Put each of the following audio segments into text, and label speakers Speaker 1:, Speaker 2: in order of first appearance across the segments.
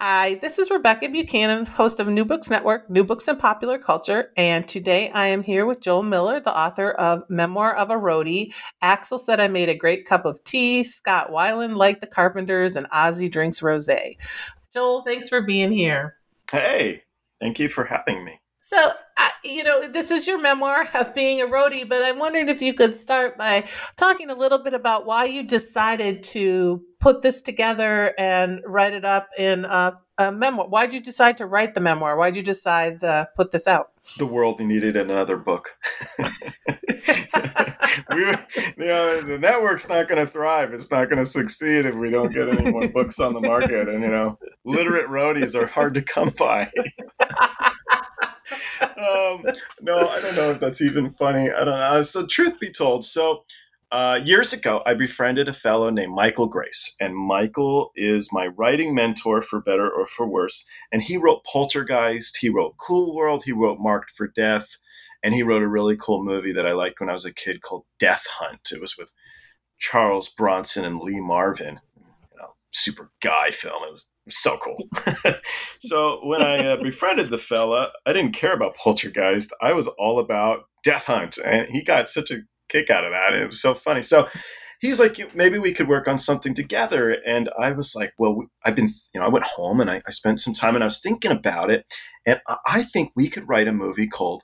Speaker 1: Hi, this is Rebecca Buchanan, host of New Books Network, New Books and Popular Culture, and today I am here with Joel Miller, the author of Memoir of a Roadie. Axl said I made a great cup of tea. Scott Weiland liked the Carpenters, and Ozzy drinks rosé. Joel, thanks for being here.
Speaker 2: Hey, thank you for having me.
Speaker 1: So, you know, this is your memoir of being a roadie, but I'm wondering if you could start by talking a little bit about why you decided to put this together and write it up in a, a memoir. Why'd you decide to write the memoir? Why'd you decide to put this out?
Speaker 2: The world needed another book. we, you know, the network's not going to thrive. It's not going to succeed if we don't get any more books on the market. And, you know, literate roadies are hard to come by um, no, I don't know if that's even funny. I don't know. So, truth be told, so uh, years ago, I befriended a fellow named Michael Grais, and Michael is my writing mentor for better or for worse. And he wrote Poltergeist, he wrote Cool World, he wrote Marked for Death, and he wrote a really cool movie that I liked when I was a kid called Death Hunt. It was with Charles Bronson and Lee Marvin, you know, super guy film. It was so cool. so when I uh, befriended the fella, I didn't care about Poltergeist. I was all about Death Hunt, and he got such a kick out of that. It was so funny. So he's like, maybe we could work on something together. And I was like, well, I've been, you know, I went home and I, I spent some time and I was thinking about it, and I think we could write a movie called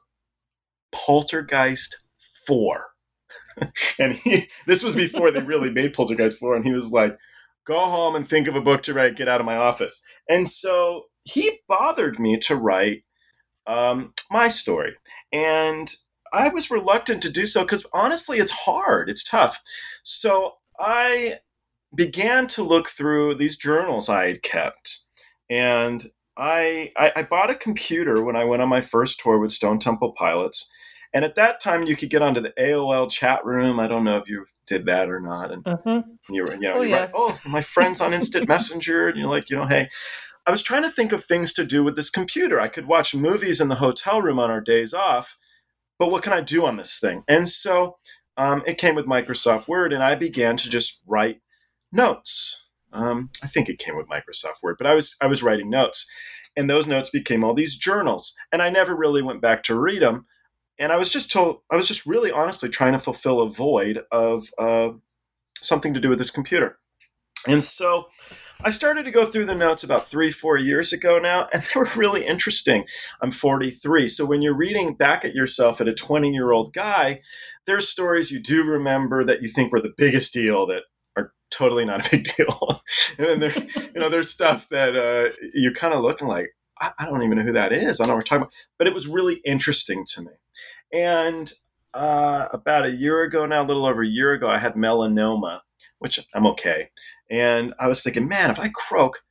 Speaker 2: Poltergeist Four. and he, this was before they really made Poltergeist Four, and he was like go home and think of a book to write, get out of my office. And so he bothered me to write um, my story. And I was reluctant to do so because honestly, it's hard, it's tough. So I began to look through these journals I had kept. And I, I, I bought a computer when I went on my first tour with Stone Temple Pilots. And at that time, you could get onto the AOL chat room. I don't know if you did that or not. And mm-hmm. you were, you know, oh, you're yes. oh, my friends on Instant Messenger. And you're like, you know, hey, I was trying to think of things to do with this computer. I could watch movies in the hotel room on our days off, but what can I do on this thing? And so um, it came with Microsoft Word, and I began to just write notes. Um, I think it came with Microsoft Word, but I was I was writing notes, and those notes became all these journals, and I never really went back to read them and I was just told I was just really honestly trying to fulfill a void of uh, something to do with this computer, and so I started to go through the notes about three, four years ago now, and they were really interesting. I'm 43, so when you're reading back at yourself at a 20 year old guy, there's stories you do remember that you think were the biggest deal that are totally not a big deal, and then there, you know, there's stuff that uh, you're kind of looking like. I, I don't even know who that is. I don't know what we're talking about, but it was really interesting to me. And uh, about a year ago now, a little over a year ago, I had melanoma, which I'm okay. And I was thinking, man, if I croak,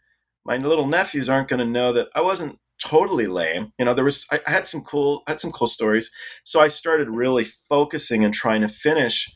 Speaker 2: my little nephews aren't going to know that I wasn't totally lame. You know, there was I, I had some cool I had some cool stories. So I started really focusing and trying to finish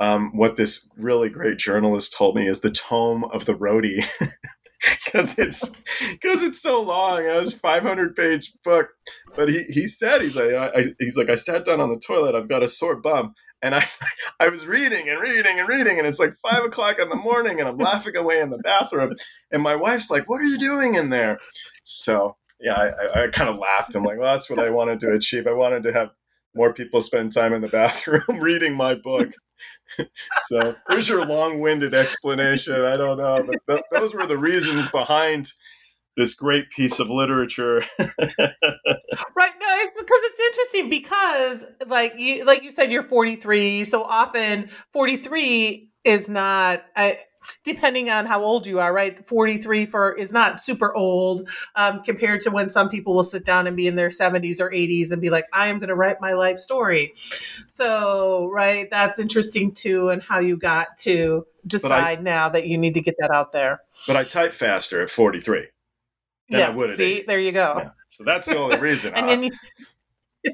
Speaker 2: um, what this really great journalist told me is the tome of the roadie. because it's because it's so long. It was 500 page book, but he, he said he's like I, he's like I sat down on the toilet. I've got a sore bum, and I I was reading and reading and reading, and it's like five o'clock in the morning, and I'm laughing away in the bathroom, and my wife's like, "What are you doing in there?" So yeah, I, I, I kind of laughed. I'm like, well, that's what I wanted to achieve. I wanted to have more people spend time in the bathroom reading my book. so there's your long-winded explanation. I don't know, but th- those were the reasons behind this great piece of literature.
Speaker 1: right. No, it's because it's interesting because, like you, like you said, you're 43. So often, 43 is not. I, depending on how old you are, right? 43 for is not super old um, compared to when some people will sit down and be in their 70s or 80s and be like, I am going to write my life story. So, right, that's interesting too, and how you got to decide I, now that you need to get that out there.
Speaker 2: But I type faster at 43 than
Speaker 1: yeah,
Speaker 2: I would at
Speaker 1: See,
Speaker 2: 80.
Speaker 1: there you go.
Speaker 2: Yeah. So that's the only reason.
Speaker 1: and then you,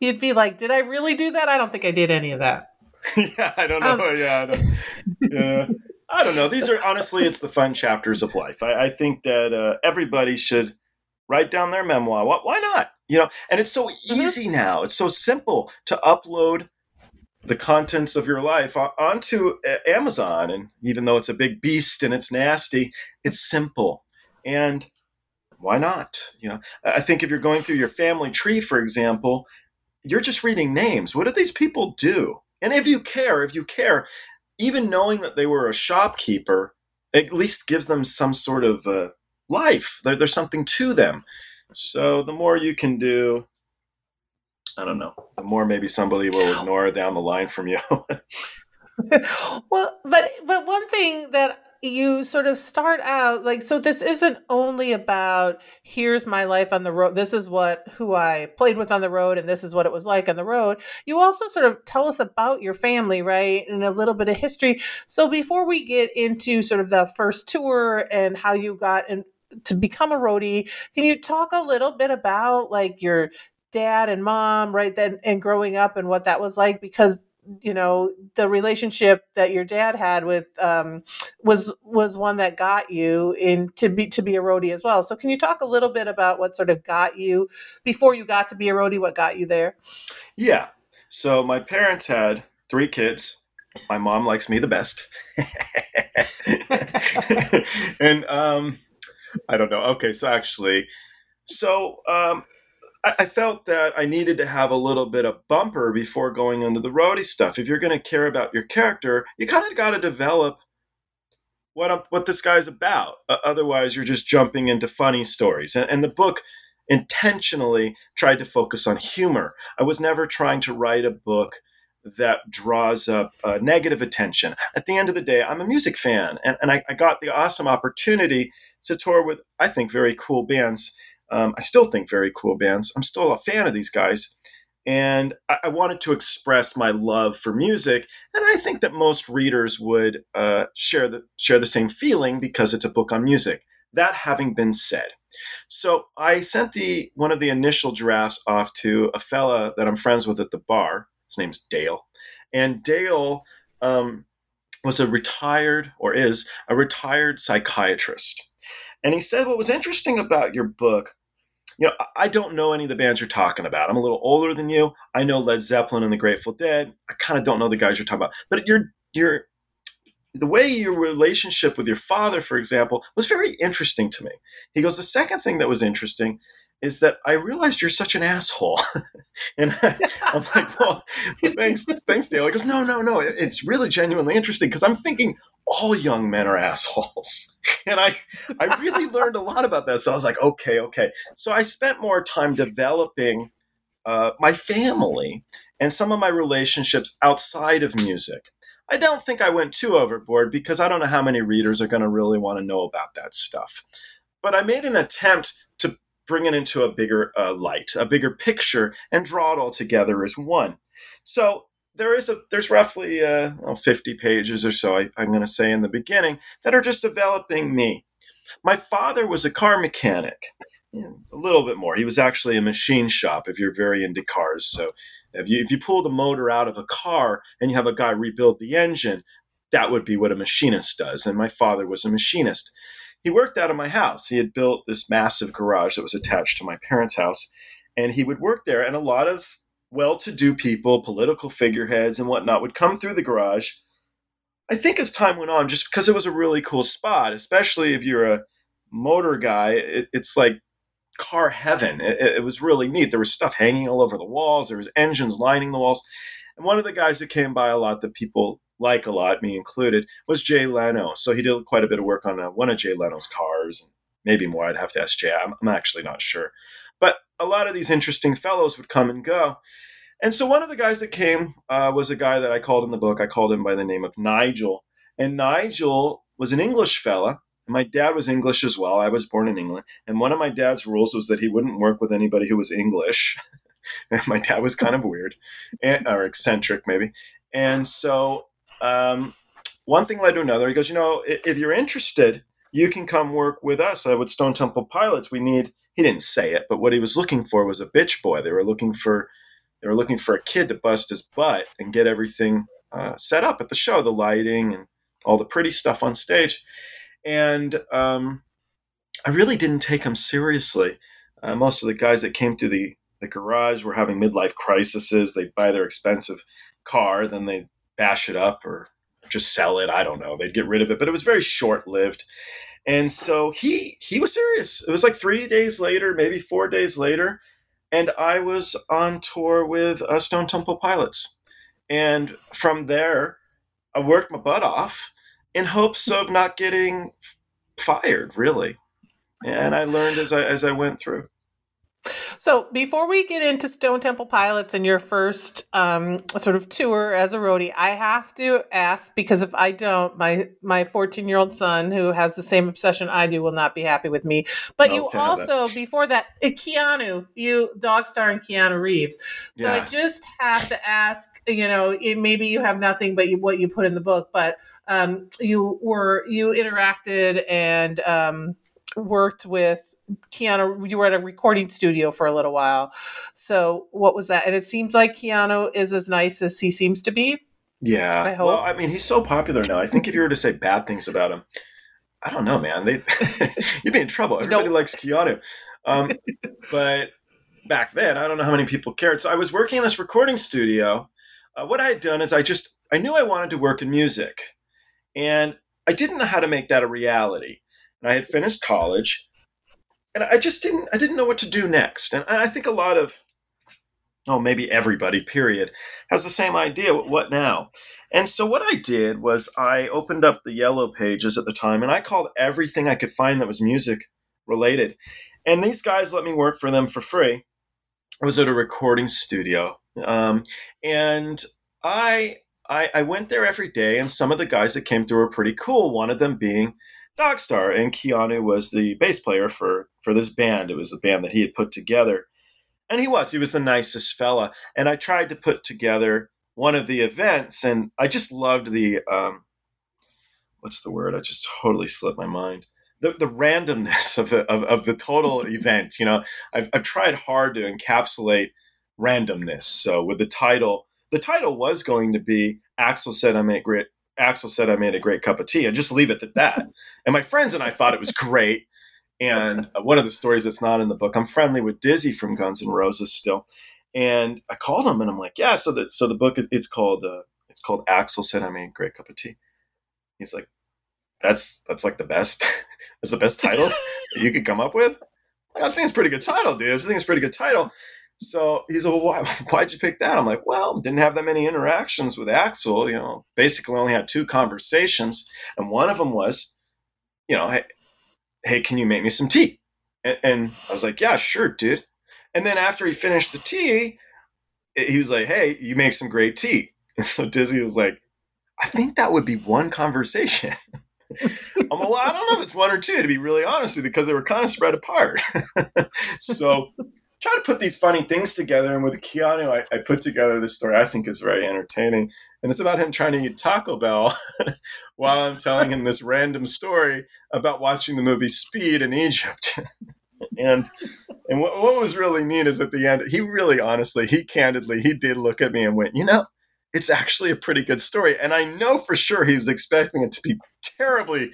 Speaker 1: you'd be like, did I really do that? I don't think I did any of that.
Speaker 2: yeah, I don't know. Um, yeah, I don't, yeah. I don't know. These are honestly, it's the fun chapters of life. I, I think that uh, everybody should write down their memoir. Why, why not? You know, and it's so mm-hmm. easy mm-hmm. now. It's so simple to upload the contents of your life onto Amazon. And even though it's a big beast and it's nasty, it's simple. And why not? You know, I think if you're going through your family tree, for example, you're just reading names. What did these people do? And if you care, if you care, even knowing that they were a shopkeeper at least gives them some sort of uh, life. There, there's something to them. So the more you can do, I don't know, the more maybe somebody will ignore down the line from you.
Speaker 1: well, but but one thing that you sort of start out like so this isn't only about here's my life on the road this is what who i played with on the road and this is what it was like on the road. You also sort of tell us about your family right and a little bit of history. So before we get into sort of the first tour and how you got in, to become a roadie can you talk a little bit about like your dad and mom right then and growing up and what that was like? Because you know the relationship that your dad had with um, was was one that got you in to be to be a roadie as well. So can you talk a little bit about what sort of got you before you got to be a roadie? What got you there?
Speaker 2: Yeah. So my parents had three kids. My mom likes me the best, and um, I don't know. Okay, so actually, so um, I, felt that I needed to have a little bit of bumper before going into the roadie stuff. If you're going to care about your character, you kind of got to develop what I'm, what this guy's about. Uh, otherwise, you're just jumping into funny stories. And, and the book intentionally tried to focus on humor. I was never trying to write a book that draws up uh, negative attention. At the end of the day, I'm a music fan, and, and I, I, got the awesome opportunity to tour with, I think, very cool bands. Um, I still think very cool bands. I'm still a fan of these guys. And I, I wanted to express my love for music. And I think that most readers would uh, share, the, share the same feeling because it's a book on music. That having been said, so I sent the one of the initial drafts off to a fella that I'm friends with at the bar. His name's Dale, and Dale um, was a retired or is a retired psychiatrist. And he said, What was interesting about your book, you know, I don't know any of the bands you're talking about. I'm a little older than you. I know Led Zeppelin and the Grateful Dead. I kind of don't know the guys you're talking about. But you're, you're, the way your relationship with your father, for example, was very interesting to me. He goes, The second thing that was interesting is that I realized you're such an asshole. and I, am like, well, thanks, thanks, Dale. He goes, no, no, no. It's really genuinely interesting because I'm thinking all young men are assholes. and I, I really learned a lot about that. So I was like, okay, okay. So I spent more time developing uh, my family and some of my relationships outside of music. I don't think I went too overboard because I don't know how many readers are going to really want to know about that stuff. But I made an attempt to bring it into a bigger uh, light, a bigger picture, and draw it all together as one. So there is a there's roughly uh, 50 pages or so I, i'm going to say in the beginning that are just developing me. My father was a car mechanic a little bit more. He was actually a machine shop if you're very into cars. So if you if you pull the motor out of a car and you have a guy rebuild the engine that would be what a machinist does and my father was a machinist. He worked out of my house. He had built this massive garage that was attached to my parents house and he would work there and a lot of well to do people, political figureheads, and whatnot would come through the garage. I think as time went on, just because it was a really cool spot, especially if you're a motor guy, it, it's like car heaven. It, it, was really neat. There was stuff hanging all over the walls, there was engines lining the walls. And one of the guys who came by a lot that people like a lot, me included, was Jay Leno. So he did quite a bit of work on uh, one of Jay Leno's cars, and maybe more. I'd have to ask Jay. I'm, I'm actually not sure. But a lot of these interesting fellows would come and go. And so one of the guys that came uh, was a guy that I called in the book. I called him by the name of Nigel. And Nigel was an English fella. And my dad was English as well. I was born in England. And one of my dad's rules was that he wouldn't work with anybody who was English. my dad was kind of weird and, or eccentric, maybe. And so um, one thing led to another. He goes, You know, if, if you're interested, you can come work with us uh, with Stone Temple Pilots. We need, he didn't say it, but what he was looking for was a bitch boy. They were looking for, they were looking for a kid to bust his butt and get everything uh, set up at the show, the lighting and all the pretty stuff on stage. And um, I really didn't take him seriously. Uh, most of the guys that came to the, the garage were having midlife crises. They'd buy their expensive car, then they'd bash it up or just sell it. I don't know. They'd get rid of it, but it was very short lived. And so he he was serious. It was like three days later, maybe four days later, and I was on tour with uh, Stone Temple Pilots. And from there, I worked my butt off in hopes of not getting fired, really. And I learned as I as I went through.
Speaker 1: So before we get into Stone Temple Pilots and your first um, sort of tour as a roadie, I have to ask because if I don't, my my 14 year old son who has the same obsession I do will not be happy with me. But you also before that, uh, Keanu, you Dogstar and Keanu Reeves. So yeah. I just have to ask, you know, it, maybe you have nothing but you, what you put in the book, but um, you were you interacted and um, worked with Keanu. You were at a recording studio for a little while. So what was that? And it seems like Keanu is as nice as he seems to be.
Speaker 2: Yeah. I hope. Well, I mean, he's so popular now. I think if you were to say bad things about him, I don't know, man. They you'd be in trouble. Everybody likes Keanu. Um, but back then, I don't know how many people cared. So I was working in this recording studio. Uh, what I had done is I just I knew I wanted to work in music, and I didn't know how to make that a reality and I had finished college, and I just didn't I didn't know what to do next. And I think a lot of oh maybe everybody period has the same idea what now? And so what i did was i opened up the yellow pages at the time and i called everything i could find that was music related. And these guys let me work for them for free. I was at a recording studio um, and I, I i went there every day and some of the guys that came through were pretty cool. One of them being Dogstar, and Keanu was the bass player for for this band. It was the band that he had put together, and he was he was the nicest fella. And I tried to put together one of the events, and I just loved the um, what's the word? I just totally slipped my mind. The, the randomness of the of, of the total event. You know, I've I've tried hard to encapsulate randomness. So with the title, the title was going to be Axl said I make great Axl said I made a great cup of tea, and just leave it at that. and my friends and I thought it was great. And one of the stories that's not in the book, I'm friendly with Dizzy from Guns N' Roses still, and I called him and I'm like, yeah. So the so the book is it's called uh, it's called Axl said I made a great cup of tea. He's like, that's that's like the best. that's the best title you could come up with. I think it's a pretty good title, dude. I think it's a pretty good title. So he's like, well, why, why'd you pick that? I'm like, well, didn't have that many interactions with Axl. You know, basically only had two conversations. And one of them was, you know, hey, hey can you make me some tea? And, and I was like, yeah, sure, dude. And then after he finished the tea, he was like, hey, you make some great tea. And so Dizzy was like, I think that would be one conversation. I'm like, well, I don't know if it's one or two, to be really honest with you, because they were kind of spread apart. so try to put these funny things together. And with Keanu, I, I, put together this story I think is very entertaining. And it's about him trying to eat Taco Bell while I'm telling him this random story about watching the movie Speed in Egypt. and and what, what was really neat is at the end, he really honestly, he candidly, he did look at me and went, you know, it's actually a pretty good story. And I know for sure he was expecting it to be terribly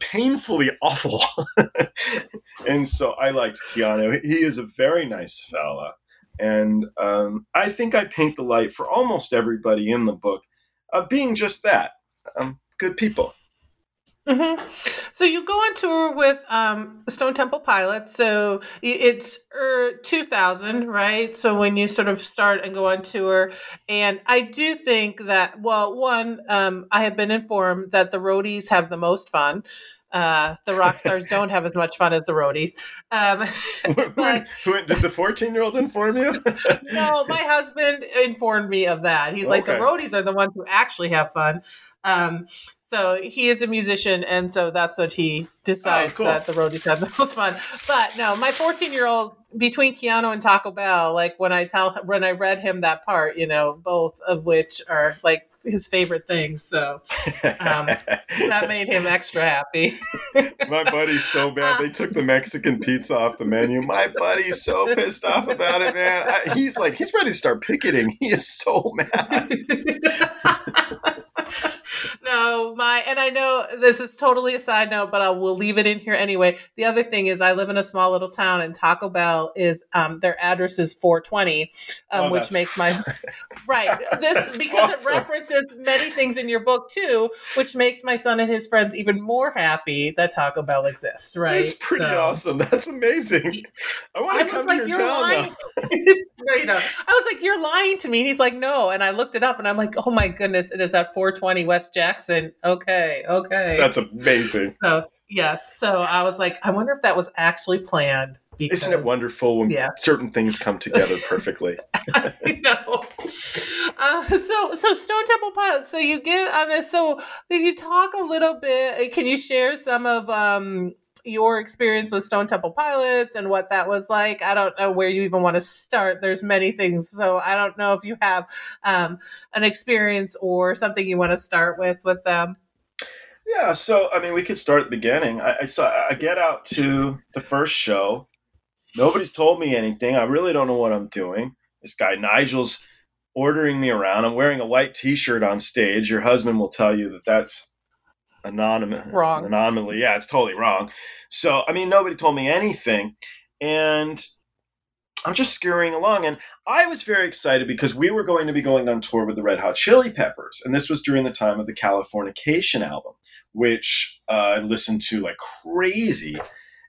Speaker 2: painfully awful. and so I liked Keanu. He is a very nice fella. And um, I think I paint the light for almost everybody in the book of being just that um, good people.
Speaker 1: Mm-hmm. So you go on tour with um, Stone Temple Pilots. So it's er, 2000, right? So when you sort of start and go on tour, and I do think that well, one, um, I have been informed that the roadies have the most fun. Uh, the rock stars don't have as much fun as the roadies. Um,
Speaker 2: but, did the 14 year old inform you?
Speaker 1: no, my husband informed me of that. He's okay. like, the roadies are the ones who actually have fun. Um, So he is a musician, and so that's what he decides
Speaker 2: Oh, cool.
Speaker 1: that the roadies have the most fun. But no, my 14 year old between Keanu and Taco Bell, like when I tell when I read him that part, you know, both of which are like his favorite things. So Um, that made him extra happy.
Speaker 2: My buddy's so bad. They took the Mexican pizza off the menu. My buddy's so pissed off about it, man. I, he's like, he's ready to start picketing. He is so mad.
Speaker 1: no, my and I know this is totally a side note, but I will leave it in here anyway. The other thing is, I live in a small little town, and Taco Bell is um, their address is 420, um,
Speaker 2: Oh,
Speaker 1: which makes my right this because
Speaker 2: awesome.
Speaker 1: it references many things in your book too, which makes my son and his friends even more happy that Taco Bell exists. Right?
Speaker 2: It's pretty
Speaker 1: So-
Speaker 2: awesome. That's amazing. I want to come
Speaker 1: like,
Speaker 2: to your
Speaker 1: "You're
Speaker 2: town
Speaker 1: lying."
Speaker 2: now.
Speaker 1: right now. I was like, "You're lying to me." And he's like, "No." And I looked it up, and I'm like, "Oh my goodness, it is at 420 West Jackson." Okay, okay.
Speaker 2: That's amazing.
Speaker 1: so yes. So I was like, I wonder if that was actually planned. Because,
Speaker 2: Isn't it wonderful when
Speaker 1: Yeah.
Speaker 2: certain things come together perfectly?
Speaker 1: I know. Uh, so so Stone Temple Pilots. So you get on this. So can you talk a little bit? Can you share some of um your experience with Stone Temple Pilots and what that was like? I don't know where you even want to start. There's many things, so I don't know if you have um an experience or something you want to start with with them.
Speaker 2: Yeah, so I mean, we could start at the beginning. I, I saw I get out to the first show. Nobody's told me anything. I really don't know what I'm doing. This guy Nigel's ordering me around. I'm wearing a white T-shirt on stage. Your husband will tell you that that's anonymous.
Speaker 1: Wrong.
Speaker 2: Anomaly. Yeah, it's totally wrong. So I mean, nobody told me anything, and I'm just scurrying along. And I was very excited because we were going to be going on tour with the Red Hot Chili Peppers, and this was during the time of the Californication album which uh, I listened to like crazy.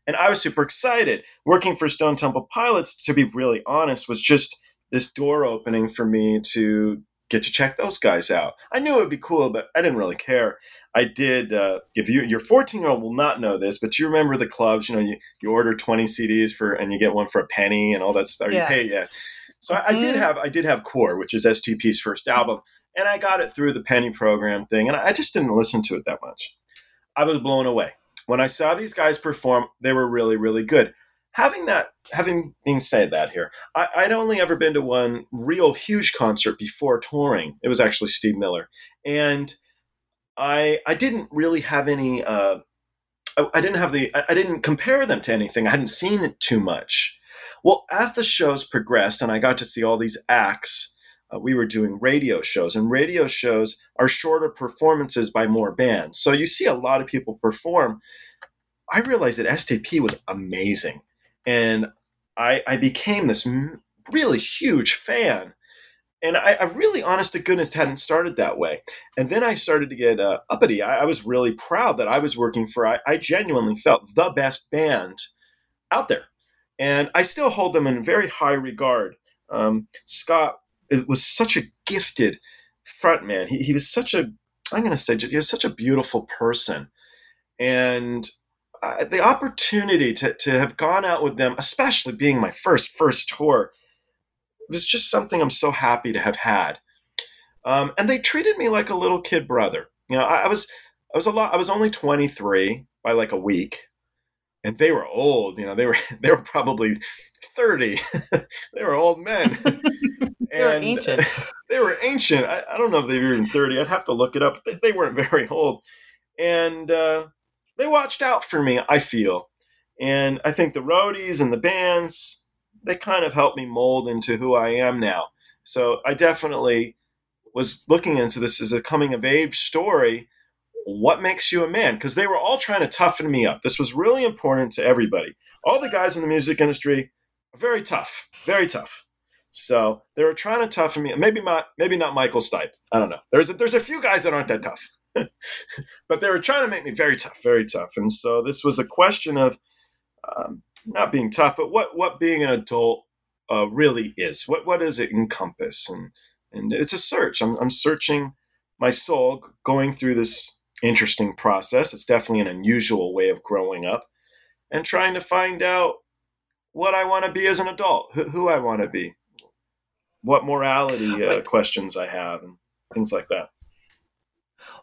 Speaker 2: And I was super excited. Working for Stone Temple Pilots, to be really honest, was just this door opening for me to get to check those guys out. I knew it would be cool, but I didn't really care. I did. Uh, if you your 14 year old will not know this, but you remember the clubs. You know, you, you order 20 CDs for and you get one for a penny and all that stuff. You pay, yeah. So I, I did
Speaker 1: Mhm.
Speaker 2: have I did have Core, which is STP's first album, and I got it through the penny program thing, and I just didn't listen to it that much. I was blown away when I saw these guys perform. They were really really good. Having that, having being said that here, I, I'd only ever been to one real huge concert before touring. It was actually Steve Miller, and I I didn't really have any. Uh, I, didn't have the. I, I didn't compare them to anything. I hadn't seen it too much. Well, as the shows progressed and I got to see all these acts, uh, we were doing radio shows, and radio shows are shorter performances by more bands. So you see a lot of people perform. I realized that STP was amazing, and I, I became this really huge fan. And I, I really, honest to goodness, hadn't started that way. And then I started to get uh, uppity. I, I was really proud that I was working for, I, I genuinely felt the best band out there and I still hold them in very high regard. Um, Scott it was such a gifted frontman. He, he was such a, I'm going to say, he was such a beautiful person, and uh, the opportunity to to have gone out with them, especially being my first first tour, was just something I'm so happy to have had. Um, and they treated me like a little kid brother. You know, I, I was I was a lot. I was only 23 by like a week and they were old. You know, they were they were probably thirty. they were old men.
Speaker 1: They were ancient.
Speaker 2: they were ancient. I, I don't know if they were even thirty. I'd have to look it up. They, they weren't very old, and uh, they watched out for me. I feel, and I think the roadies and the bands they kind of helped me mold into who I am now. So I definitely was looking into this as a coming of age story. What makes you a man? Because they were all trying to toughen me up. This was really important to everybody. All the guys in the music industry are very tough very tough. So they were trying to toughen me. Maybe not maybe not michael stipe. I don't know. There's a, there's a few guys that aren't that tough but they were trying to make me very tough very tough and so this was a question of um, not being tough but what what being an adult uh, really is what what does it encompass and and it's a search i'm, I'm searching my soul going through this interesting process. It's definitely an unusual way of growing up and trying to find out what I want to be as an adult, who, who I want to be, what morality uh, questions I have, and things like that.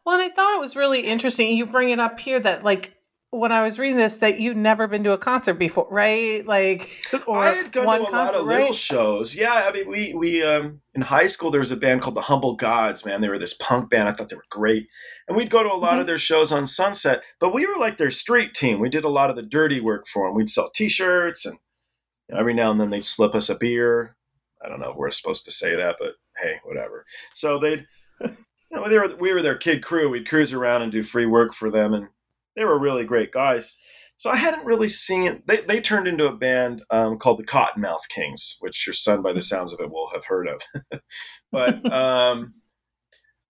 Speaker 1: Well, and I thought it was really interesting. You bring it up here that like when I was reading this that you'd never been to a concert before, right? Like,
Speaker 2: or I had gone to a concert, lot of right? little shows. Yeah, I mean, we we um, in high school there was a band called the Humble Gods. Man, they were this punk band. I thought they were great, and we'd go to a lot mm-hmm. of their shows on Sunset. But we were like their street team. We did a lot of the dirty work for them. We'd sell T-shirts, and you know, every now and then they'd slip us a beer. I don't know if we're supposed to say that, but hey, whatever. So they'd. You know, they were, we were their kid crew. We'd cruise around and do free work for them, and they were really great guys. So I hadn't really seen. They they turned into a band um, called the Kottonmouth Kings, which your son, by the sounds of it, will have heard of. but um,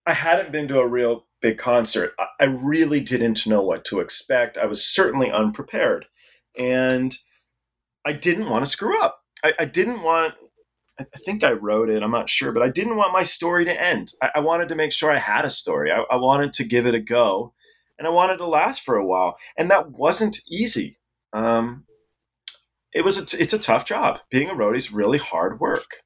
Speaker 2: I hadn't been to a real big concert. I, I really didn't know what to expect. I was certainly unprepared, and I didn't want to screw up. I, I didn't want. I think I wrote it. I'm not sure, but I didn't want my story to end. I, I wanted to make sure I had a story. I, I wanted to give it a go and I wanted to last for a while, and that wasn't easy. Um, it was a t- it's a tough job. Being a roadie is really hard work.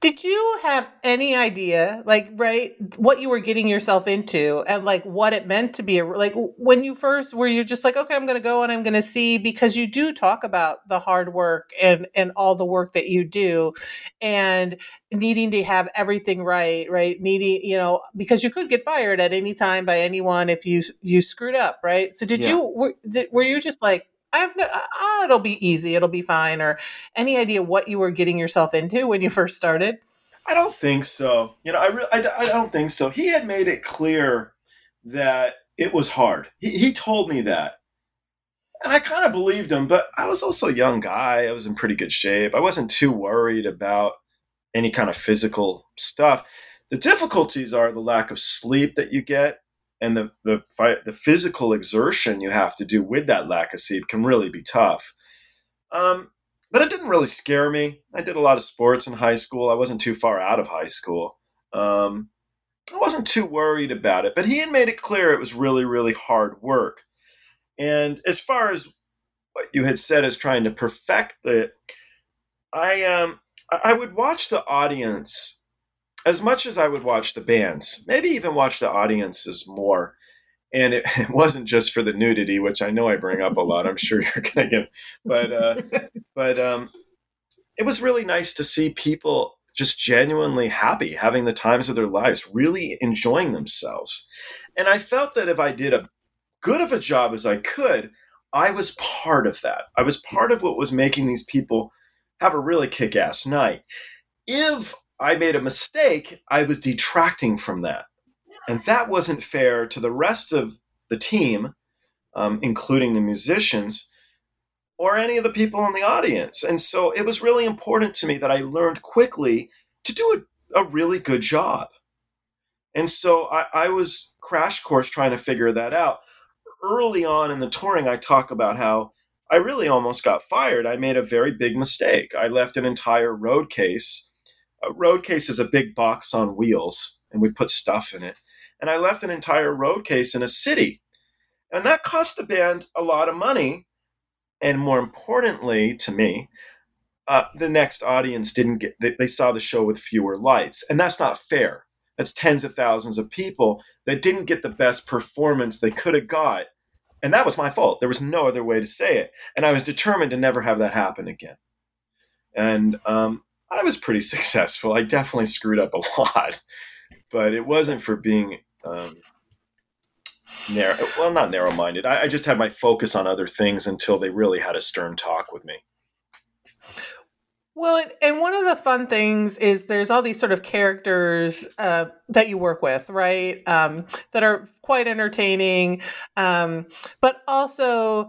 Speaker 1: Did you have any idea, like, right, what you were getting yourself into and like what it meant to be a, like, when you first were you just like, okay, I'm going to go and I'm going to see because you do talk about the hard work and, and all the work that you do and needing to have everything right, right? Needing, you know, because you could get fired at any time by anyone if you, you screwed up, right? So did yeah. you, were, did, were you just like, I have no, ah, it'll be easy, it'll be fine, or any idea what you were getting yourself into when you first started?
Speaker 2: I don't think so. You know, I, re- I, I don't think so. He had made it clear that it was hard. He, he told me that. And I kind of believed him, but I was also a young guy. I was in pretty good shape. I wasn't too worried about any kind of physical stuff. The difficulties are the lack of sleep that you get and the the the physical exertion you have to do with that lack of sleep can really be tough. Um, but it didn't really scare me. I did a lot of sports in high school. I wasn't too far out of high school. Um, I wasn't too worried about it, but he had made it clear it was really, really hard work. And as far as what you had said as trying to perfect it, I um I would watch the audience as much as I would watch the bands, maybe even watch the audiences more. And it, it wasn't just for the nudity, which I know I bring up a lot. I'm sure you're gonna get, but uh, but um, it was really nice to see people just genuinely happy, having the times of their lives, really enjoying themselves. And I felt that if I did a good of a job as I could, I was part of that. I was part of what was making these people have a really kick ass night. If I made a mistake, I was detracting from that. And that wasn't fair to the rest of the team, um, including the musicians or any of the people in the audience. And so it was really important to me that I learned quickly to do a, a really good job. And so I, I was crash course trying to figure that out. Early on in the touring, I talk about how I really almost got fired. I made a very big mistake. I left an entire road case a road case is a big box on wheels, and we put stuff in it. And I left an entire road case in a city. And that cost the band a lot of money. And more importantly to me, uh, the next audience didn't get, they, they saw the show with fewer lights. And that's not fair. That's tens of thousands of people that didn't get the best performance they could have got. And that was my fault. There was no other way to say it. And I was determined to never have that happen again. And um, I was pretty successful. I definitely screwed up a lot, but it wasn't for being um, narrow. Well, not narrow-minded. I, I just had my focus on other things until they really had a stern talk with me.
Speaker 1: Well, and one of the fun things is there's all these sort of characters uh, that you work with, right? Um, that are quite entertaining, um, but also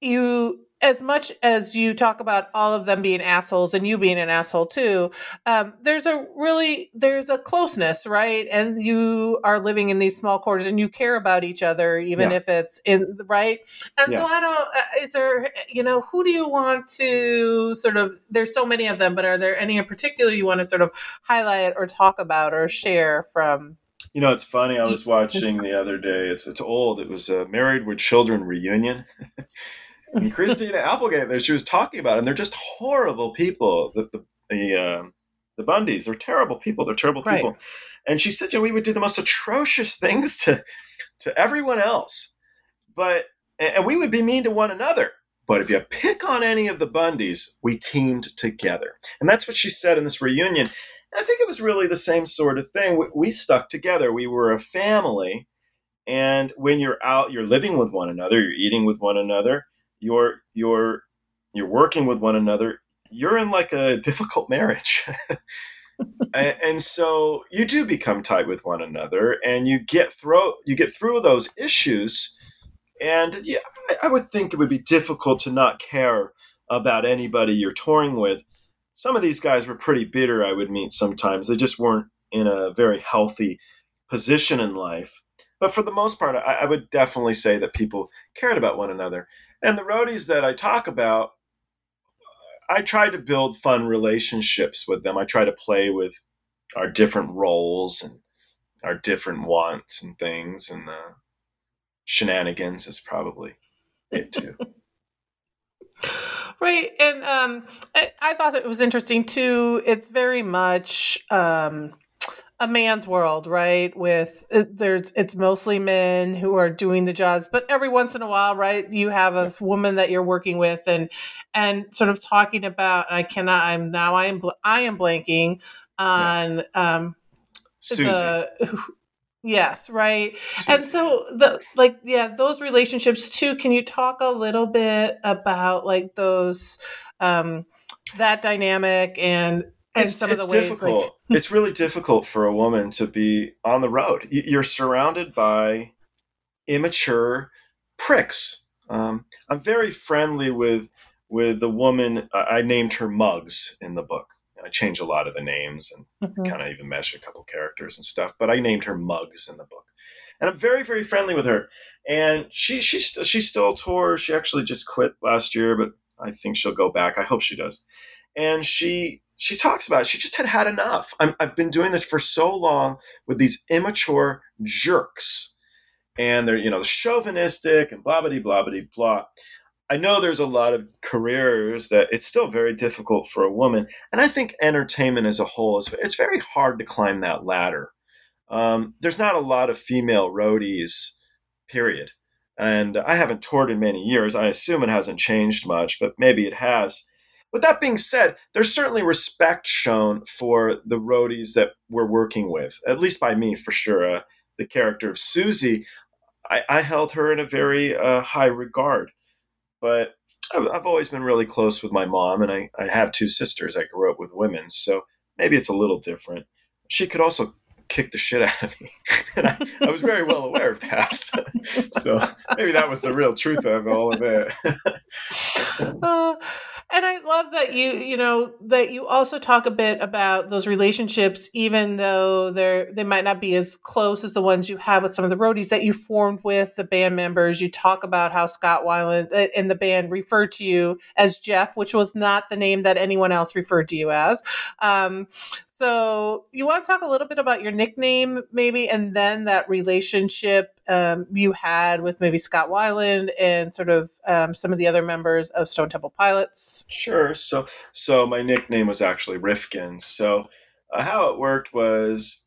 Speaker 1: you as much as you talk about all of them being assholes and you being an asshole too um, there's a really there's a closeness right and you are living in these small quarters and you care about each other even yeah. if it's in right and yeah. so i don't uh, is there you know who do you want to sort of there's so many of them but are there any in particular you want to sort of highlight or talk about or share from
Speaker 2: you know, it's funny. I was watching the other day. It's it's old. It was a Married with Children reunion, Christina Applegate there, she was talking about, it, and they're just horrible people. The the the, uh, the Bundys, they're terrible people. They're terrible people. And she said, you know, we would do the most atrocious things to to everyone else, but and we would be mean to one another. But if you pick on any of the Bundys, we teamed together. And that's what she said in this reunion. I think it was really the same sort of thing. We, we, stuck together. We were a family. And when you're out, you're living with one another, you're eating with one another, you're you're you're working with one another. You're in like a difficult marriage. and, and, so you do become tight with one another and you get through you get through those issues and yeah, I, I would think it would be difficult to not care about anybody you're touring with. Some of these guys were pretty bitter, I would meet sometimes. They just weren't in a very healthy position in life. But for the most part, I, I would definitely say that people cared about one another. And the roadies that I talk about, I try to build fun relationships with them. I try to play with our different roles and our different wants and things. And uh, shenanigans is probably it too.
Speaker 1: right, and um, I, I, thought it was interesting too. It's very much um, a man's world, right? With it, there's it's mostly men who are doing the jobs, but every once in a while, right, you have a woman that you're working with, and and sort of talking about. I cannot. I'm now. I am. I am blanking on. Yeah. Um,
Speaker 2: Susie. The,
Speaker 1: Yes, right. And so the like yeah, those relationships too. Can you talk a little bit about like those um that dynamic and
Speaker 2: it's,
Speaker 1: some
Speaker 2: it's
Speaker 1: of the ways
Speaker 2: difficult.
Speaker 1: like
Speaker 2: it's really difficult for a woman to be on the road. You're surrounded by immature pricks. Um, I'm very friendly with with the woman. I named her Mugs in the book. I changed a lot of the names and mm-hmm. kind of even meshed a couple characters and stuff. But I named her Mugs in the book, and I'm very very friendly with her. And she she she still tours. She actually just quit last year, but I think she'll go back. I hope she does. And she she talks about it. she just had had enough. i have been doing this for so long with these immature jerks, and they're you know chauvinistic and blah blah blah blah blah. I know there's a lot of careers that it's still very difficult for a woman, and I think entertainment as a whole is it's very hard to climb that ladder. Um, there's not a lot of female roadies, period. And I haven't toured in many years. I assume it hasn't changed much, but maybe it has. With that being said, there's certainly respect shown for the roadies that we're working with, at least by me for sure. Uh, the character of Susie, I, I, held her in a very uh, high regard. But I've always been really close with my mom, and I, I have two sisters. I grew up with women, so maybe it's a little different. She could also kick the shit out of me. and I, I, was very well aware of that. so maybe that was the real truth of all of it.
Speaker 1: uh, and I love that you, you know, that you also talk a bit about those relationships, even though they're they might not be as close as the ones you have with some of the roadies that you formed with the band members. You talk about how Scott Weiland and uh, the band referred to you as Jeff, which was not the name that anyone else referred to you as. Um, so, you want to talk a little bit about your nickname, maybe, and then that relationship um, you had with maybe Scott Weiland and sort of um, some of the other members of Stone Temple Pilots?
Speaker 2: Sure. So, so my nickname was actually Rifkin. So, uh, how it worked was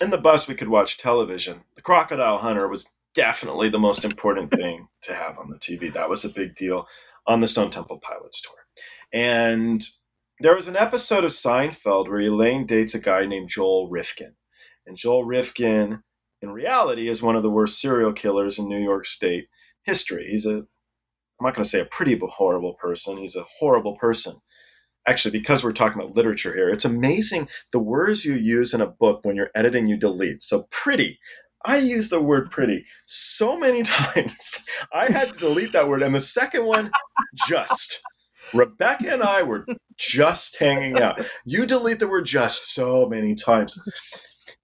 Speaker 2: in the bus we could watch television. The Crocodile Hunter was definitely the most important thing to have on the TV. That was a big deal on the Stone Temple Pilots tour, and there was an episode of Seinfeld where Elaine dates a guy named Joel Rifkin. And Joel Rifkin, in reality, is one of the worst serial killers in New York State history. He's a, I'm not going to say a pretty but horrible person. He's a horrible person. Actually, because we're talking about literature here, it's amazing the words you use in a book when you're editing, you delete. So, pretty. I use the word pretty so many times. I had to delete that word. And the second one, just. Rebecca and I were just hanging out. You delete the word just so many times.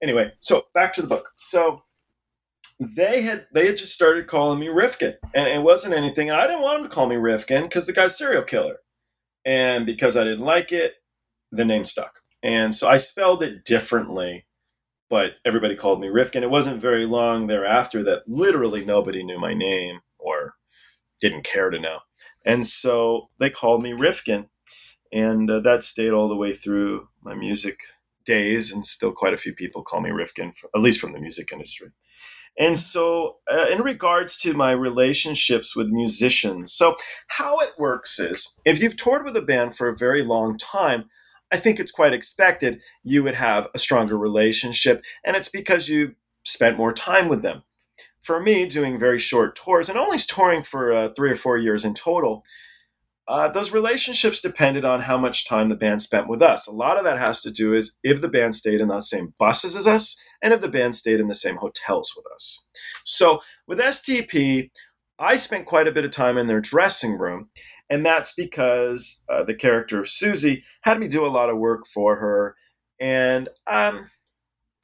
Speaker 2: Anyway, so back to the book. So they had they had just started calling me Rifkin, and it wasn't anything. And I didn't want them to call me Rifkin because the guy's serial killer, and because I didn't like it, the name stuck. And so I spelled it differently, but everybody called me Rifkin. It wasn't very long thereafter that literally nobody knew my name or didn't care to know. And so they called me Rifkin. And uh, that stayed all the way through my music days, and still quite a few people call me Rifkin, at least from the music industry. And so, uh, in regards to my relationships with musicians, so how it works is if you've toured with a band for a very long time, I think it's quite expected you would have a stronger relationship, and it's because you spent more time with them. For me, doing very short tours and only touring for uh, three or four years in total, uh, those relationships depended on how much time the band spent with us. A lot of that has to do is if the band stayed in the same buses as us, and if the band stayed in the same hotels with us. So with STP, I spent quite a bit of time in their dressing room, and that's because uh, the character of Susie had me do a lot of work for her, and um,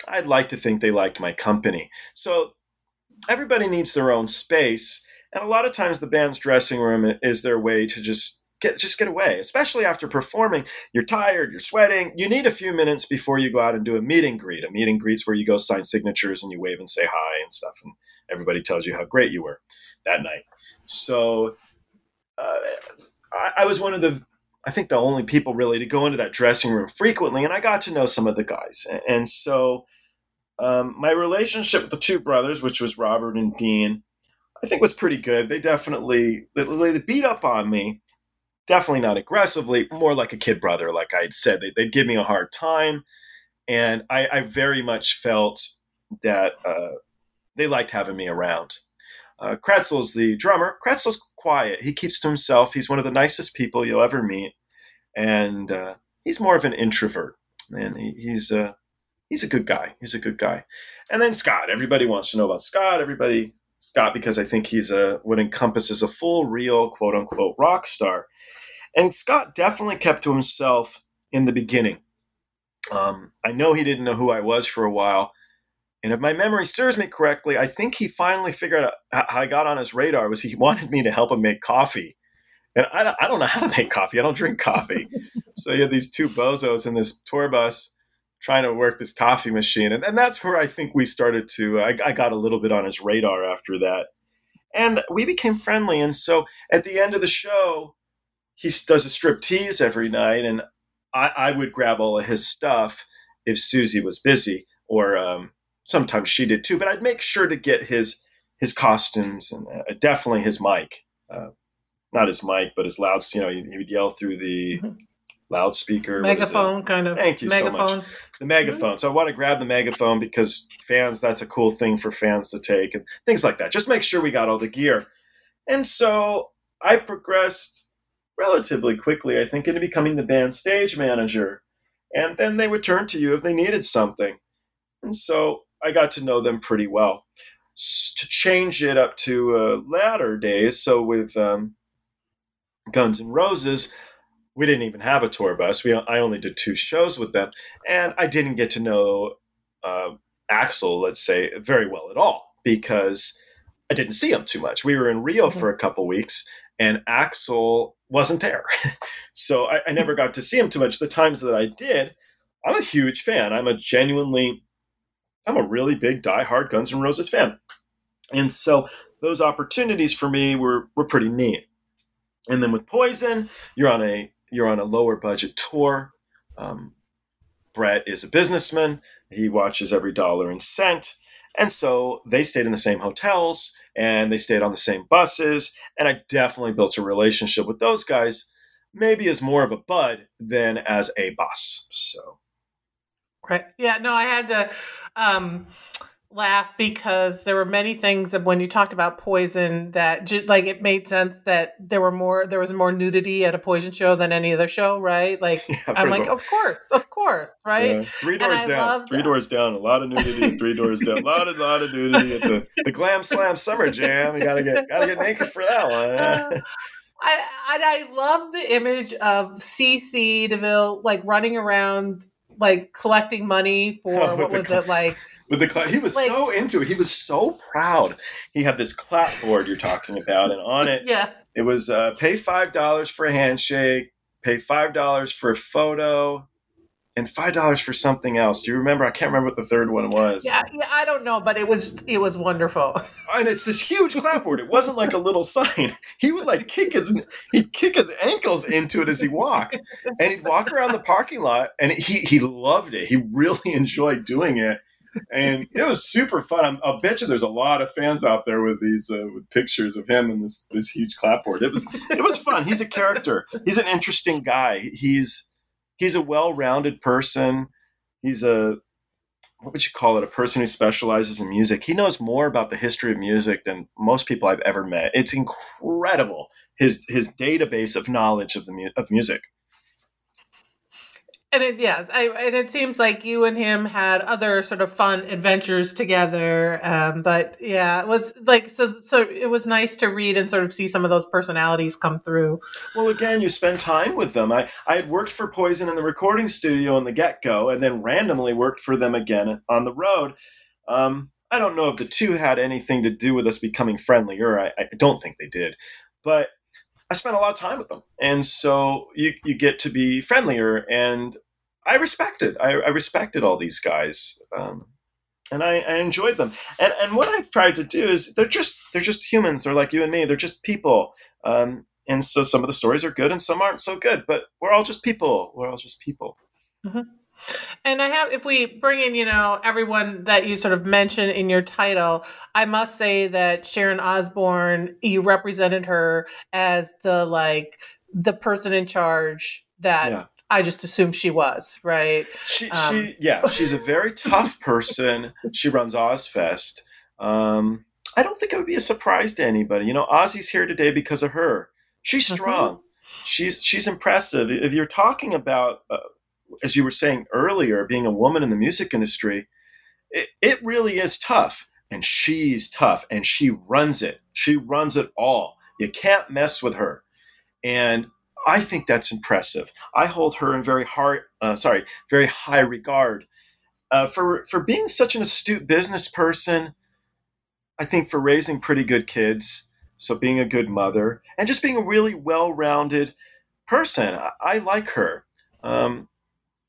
Speaker 2: I'd like to think they liked my company. So everybody needs their own space and a lot of times the band's dressing room is their way to just get just get away, especially after performing. You're tired, you're sweating. You need a few minutes before you go out and do a meet and greet. A meet and greet's where you go sign signatures and you wave and say hi and stuff, and everybody tells you how great you were that night. So uh, I, I was one of the I think the only people really to go into that dressing room frequently, and I got to know some of the guys. And so um, my relationship with the two brothers, which was Robert and Dean, I think was pretty good. They definitely they beat up on me, definitely not aggressively, more like a kid brother, like I had said. They, would give me a hard time, and I, I very much felt that uh, they liked having me around. Uh, Kretzel's the drummer. Kretzel's quiet. He keeps to himself. He's one of the nicest people you'll ever meet, and uh, he's more of an introvert. And he, he's uh, he's a good guy. He's a good guy. And then Scott. Everybody wants to know about Scott. Everybody Scott because I think he's a what encompasses a full, real, quote unquote rock star. And Scott definitely kept to himself in the beginning. Um, I know he didn't know who I was for a while. And if my memory serves me correctly, I think he finally figured out how I got on his radar was he wanted me to help him make coffee. And I, I don't know how to make coffee. I don't drink coffee. so he had these two bozos in this tour bus trying to work this coffee machine. And, and that's where I think we started to, I, I got a little bit on his radar after that. And we became friendly. And so at the end of the show, he does a strip tease every night. And I, I would grab all of his stuff if Susie was busy, or um, sometimes she did too. But I'd make sure to get his his costumes and uh, definitely his mic. Uh, not his mic, but his loud. You know, he, he would yell through the mm-hmm loudspeaker
Speaker 1: megaphone kind of
Speaker 2: thank you megaphone. so much the megaphone. So i want to grab the megaphone because fans that's a cool thing for fans to take and things like that. Just make sure we got all the gear. And so i progressed relatively quickly i think into becoming the band stage manager. And then they would turn to you if they needed something. And so i got to know them pretty well. To change it up to uh, latter days so with um, guns and roses we didn't even have a tour bus. We I only did two shows with them, and I didn't get to know uh, Axl, let's say, very well at all because I didn't see him too much. We were in Rio mm-hmm. for a couple weeks, and Axl wasn't there, so I, I never got to see him too much. The times that I did, I'm a huge fan. I'm a genuinely, I'm a really big die-hard Guns N' Roses fan, and so those opportunities for me were were pretty neat. And then with Poison, you're on a you're on a lower budget tour. Um, Brett is a businessman. He watches every dollar and cent. And so they stayed in the same hotels and they stayed on the same buses. And I definitely built a relationship with those guys, maybe as more of a bud than as a boss. So.
Speaker 1: Right. Yeah. No, I had to. Um, laugh because there were many things that when you talked about poison that like it made sense that there were more there was more nudity at a poison show than any other show right? Like yeah, i'm like of course of course right? Yeah.
Speaker 2: three doors down three doors down a lot of nudity three doors down a lot of lot of nudity at the, the glam slam summer jam you gotta get gotta get naked for that one. Uh,
Speaker 1: I, I love the image of CC DeVille like running around like collecting money for oh, what was it like
Speaker 2: with the clap. He was like, so into it. He was so proud. He had this clapboard you're talking about, and on it,
Speaker 1: yeah,
Speaker 2: it was uh, pay five dollars for a handshake, pay five dollars for a photo, and five dollars for something else. Do you remember? I can't remember what the third one was.
Speaker 1: Yeah, yeah, I don't know, but it was it was wonderful.
Speaker 2: And it's this huge clapboard. It wasn't like a little sign. He would like kick his he'd kick his ankles into it as he walked, and he'd walk around the parking lot, and he he loved it. He really enjoyed doing it, and it was super fun. I'll bet you there's a lot of fans out there with these uh, with pictures of him and this this huge clapboard. It was it was fun. He's a character. He's an interesting guy. He's he's a well-rounded person. He's a what would you call it? A person who specializes in music. He knows more about the history of music than most people I've ever met. It's incredible his his database of knowledge of the of music.
Speaker 1: And it, yes, I, and it seems like you and him had other sort of fun adventures together. Um, but yeah, it was like so. So it was nice to read and sort of see some of those personalities come through.
Speaker 2: Well, again, you spend time with them. I I had worked for Poison in the recording studio in the get go, and then randomly worked for them again on the road. Um, I don't know if the two had anything to do with us becoming friendlier. I, I don't think they did, but I spent a lot of time with them, and so you you get to be friendlier. And I respected I, I respected all these guys, um, and I, I enjoyed them. And and what I've tried to do is they're just they're just humans. They're like you and me. They're just people. Um, and so some of the stories are good and some aren't so good. But we're all just people. We're all just people.
Speaker 1: And I have, if we bring in, you know, everyone that you sort of mentioned in your title, I must say that Sharon Osbourne, you represented her as the like the person in charge that
Speaker 2: Yeah.
Speaker 1: I just assumed she was, right?
Speaker 2: She,
Speaker 1: Um,
Speaker 2: she, yeah, she's a very tough person. She runs Ozzfest. Um, I don't think it would be a surprise to anybody. You know, Ozzy's here today because of her. She's
Speaker 1: Mhm.
Speaker 2: strong. She's she's impressive. If you're talking about, uh, as you were saying earlier, being a woman in the music industry, it, it really is tough. And she's tough, and she runs it. She runs it all. You can't mess with her. And I think that's impressive. I hold her in very hard, uh, sorry, very high regard uh, for for being such an astute business person. I think for raising pretty good kids, so being a good mother, and just being a really well-rounded person. I, I like her. Um,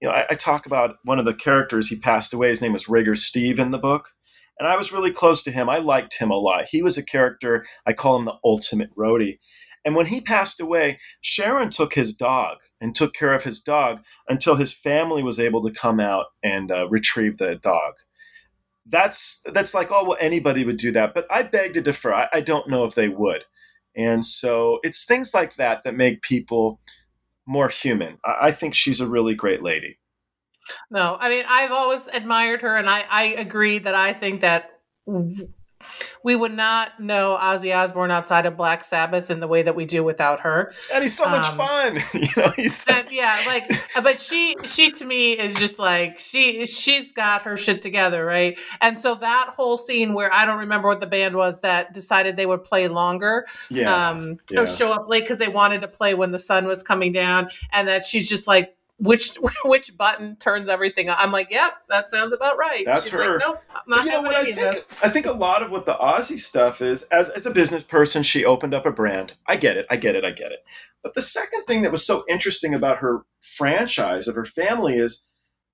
Speaker 2: you know, I, I talk about one of the characters. He passed away. His name was Rigger Steve in the book, and I was really close to him. I liked him a lot. He was a character. I call him the ultimate roadie. And when he passed away, Sharon took his dog and took care of his dog until his family was able to come out and uh, retrieve the dog. That's that's like oh well anybody would do that, but I beg to differ. I, I don't know if they would, and so it's things like that that make people more human. I, I think she's a really great lady.
Speaker 1: No, I mean I've always admired her, and I I agree that I think that we would not know Ozzy Osbourne outside of Black Sabbath in the way that we do without her.
Speaker 2: And he's so much
Speaker 1: Um,
Speaker 2: fun. you know, he's
Speaker 1: And yeah, like, but she she to me is just like she she's got her shit together, right? And so that whole scene where I don't remember what the band was that decided they would play longer,
Speaker 2: yeah.
Speaker 1: um,
Speaker 2: yeah.
Speaker 1: or show up late because they wanted to play when the sun was coming down, and that she's just like. Which which button turns everything on? I'm like, yep, that sounds about right.
Speaker 2: That's
Speaker 1: She's
Speaker 2: her.
Speaker 1: Like, nope, I'm not
Speaker 2: you know what I think? I think a lot of what the Ozzy stuff is, as as a business person, she opened up a brand. I get it. I get it. I get it. But the second thing that was so interesting about her franchise of her family is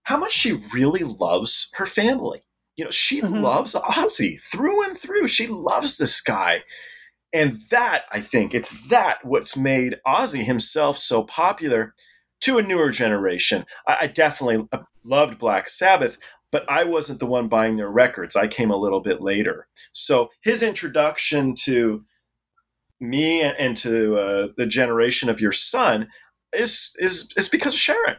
Speaker 2: how much she really loves her family. You know, she
Speaker 1: Mhm.
Speaker 2: loves Ozzy through and through. She loves this guy. And that, I think, it's that what's made Ozzy himself so popular to a newer generation. I, I definitely uh, loved Black Sabbath, but I wasn't the one buying their records. I came a little bit later. So his introduction to me and to uh, the generation of your son is is is because of Sharon.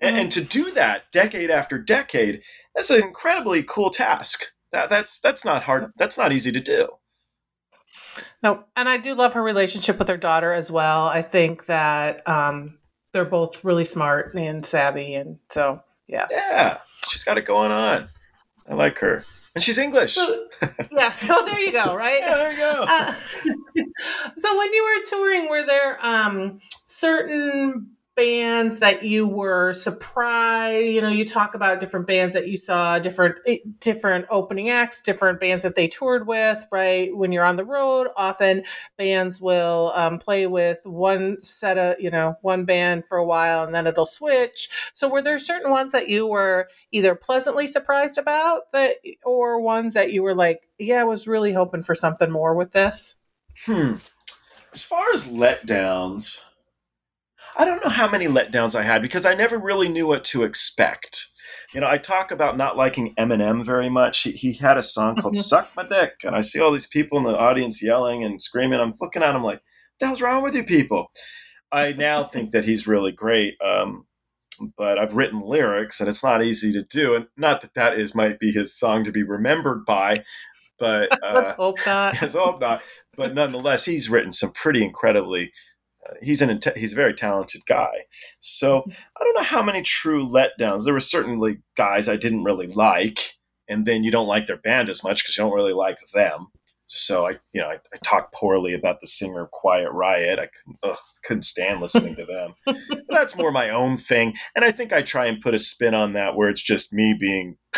Speaker 2: And,
Speaker 1: Mhm.
Speaker 2: and to do that decade after decade, that's an incredibly cool task. That, that's that's not hard. That's not easy to do.
Speaker 1: No, and I do love her relationship with her daughter as well. I think that um, they're both really smart and savvy, and so yes,
Speaker 2: Yeah, she's got it going on. I like her, and she's English.
Speaker 1: So- yeah. Oh, there you go. Right.
Speaker 2: Yeah, there you go.
Speaker 1: Uh, so when you were touring, were there um, certain bands that you were surprised you know you talk about different bands that you saw different eh, different opening acts different bands that they toured with right? When you're on the road often bands will um, play with one set of you know one band for a while and then it'll switch. So were there certain ones that you were either pleasantly surprised about that or ones that you were like yeah i was really hoping for something more with this?
Speaker 2: Hmm. As far as letdowns I don't know how many letdowns I had because I never really knew what to expect. You know, I talk about not liking Eminem very much. He, he had a song called mm-hmm. "Suck My Dick," and I see all these people in the audience yelling and screaming. I'm looking at him like, "What the hell's wrong with you people?" I now think that he's really great, um, but I've written lyrics, and it's not easy to do. And not that that is might be his song to be remembered by, but
Speaker 1: uh, let's hope not.
Speaker 2: let's hope not. But nonetheless, he's written some pretty incredibly he's an he's a very talented guy. So I don't know how many true letdowns. There were certainly guys I didn't really like, and then you don't like their band as much because you don't really like them. So I, you know, I, I talk poorly about the singer Quiet Riot. I couldn't, ugh, couldn't stand listening to them. But that's more my own thing, and I think I try and put a spin on that where it's just me being,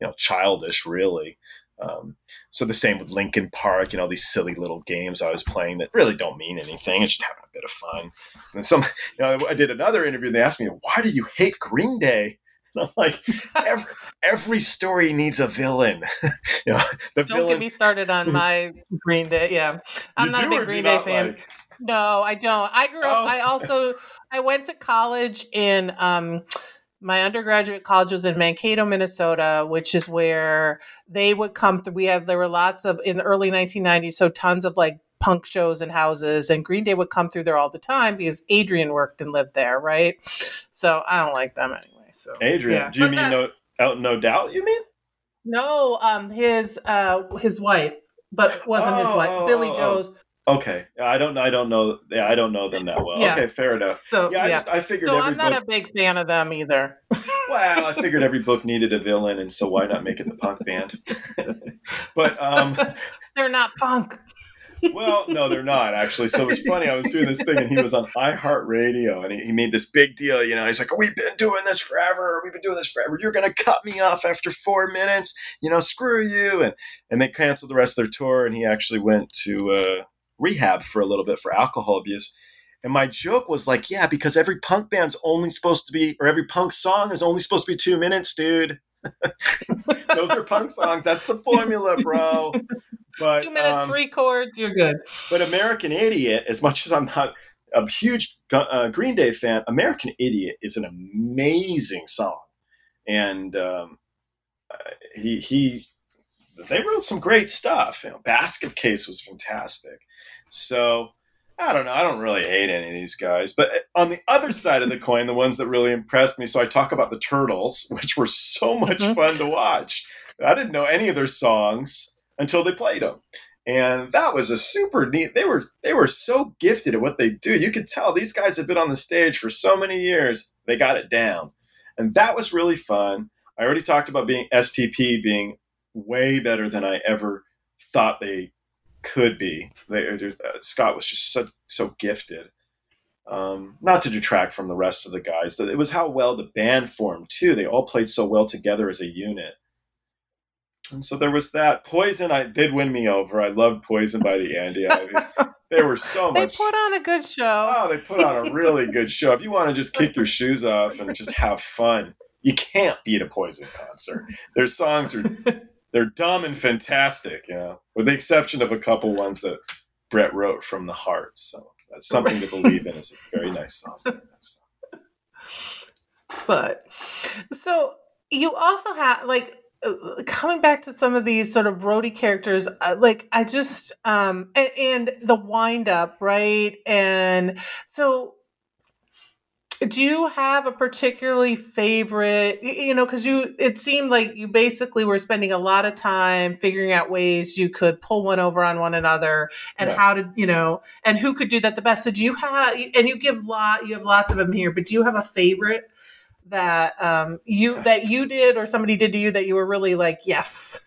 Speaker 2: you know, childish, really. Um, so the same with Linkin Park, you know, these silly little games I was playing that really don't mean anything. It's just having a bit of fun. And some, you know, I did another interview. And they asked me, "Why do you hate Green Day?" And I'm like, every, every story needs a villain.
Speaker 1: you know, Don't villain... get me started on my Green Day. Yeah, I'm you not a big Green Day fan. Like... No, I don't. I grew up. Oh. I also I went to college in um, my undergraduate college was in Mankato, Minnesota, which is where they would come through. We have there were lots of in the early 1990s, so tons of like punk shows and houses, and Green Day would come through there all the time because Adrienne worked and lived there, right? So I don't like them anyway. So
Speaker 2: Adrienne, yeah. do you but mean no out no doubt? You mean?
Speaker 1: No, um, his uh his wife, but wasn't oh, his wife. Oh, Billie oh, oh. Joe's
Speaker 2: Okay, I don't. I don't know. Yeah, I don't know them that well. Yeah. Okay, fair enough.
Speaker 1: So
Speaker 2: yeah,
Speaker 1: I, yeah. Just, I figured. So I'm not book... a big fan of them either.
Speaker 2: well, I figured every book needed a villain, and so why not make it the punk band? but um,
Speaker 1: they're not punk.
Speaker 2: well, no, they're not actually. So it was funny. I was doing this thing, and he was on iHeartRadio, and he, he made this big deal. You know, he's like, "We've been doing this forever. We've been doing this forever. You're gonna cut me off after four minutes. You know, screw you." And and they canceled the rest of their tour, and he actually went to. Uh, rehab for a little bit for alcohol abuse. And my joke was like, yeah, because every punk band's only supposed to be, or every punk song is only supposed to be two minutes, dude. Those are punk songs. That's the formula, bro.
Speaker 1: But two minutes, um, three chords, you're good.
Speaker 2: But American Idiot, as much as I'm not a huge uh, Green Day fan, American Idiot is an amazing song, and um, he he they wrote some great stuff. You know, Basket Case was fantastic. So I don't know. I don't really hate any of these guys. But on the other side of the coin, the ones that really impressed me, so I talk about the Turtles, which were so much mm-hmm. fun to watch. I didn't know any of their songs until they played them. And that was a super neat. They were they were so gifted at what they do. You could tell these guys have been on the stage for so many years. They got it down. And that was really fun. I already talked about being STP being way better than I ever thought they could be. They, uh, Scott was just so so gifted. Um, not to detract from the rest of the guys, it was how well the band formed too. They all played so well together as a unit. And so there was that. Poison, I did win me over. I loved Poison by the Andy Ivy. they were so
Speaker 1: much. They put on a good show.
Speaker 2: Oh, they put on a really good show. If you want to just kick your shoes off and just have fun, you can't beat a Poison concert. Their songs are they're dumb and fantastic, you know, with the exception of a couple ones that Brett wrote from the heart. So that's something to believe in. It's a very nice song.
Speaker 1: but so you also have like uh, coming back to some of these sort of roadie characters uh, like i just um and, and the wind up right and so do you have a particularly favorite you know because you it seemed like you basically were spending a lot of time figuring out ways you could pull one over on one another and yeah. how to you know and who could do that the best so do you have and you give lot you have lots of them here but do you have a favorite that um you that you did or somebody did to you that you were really like yes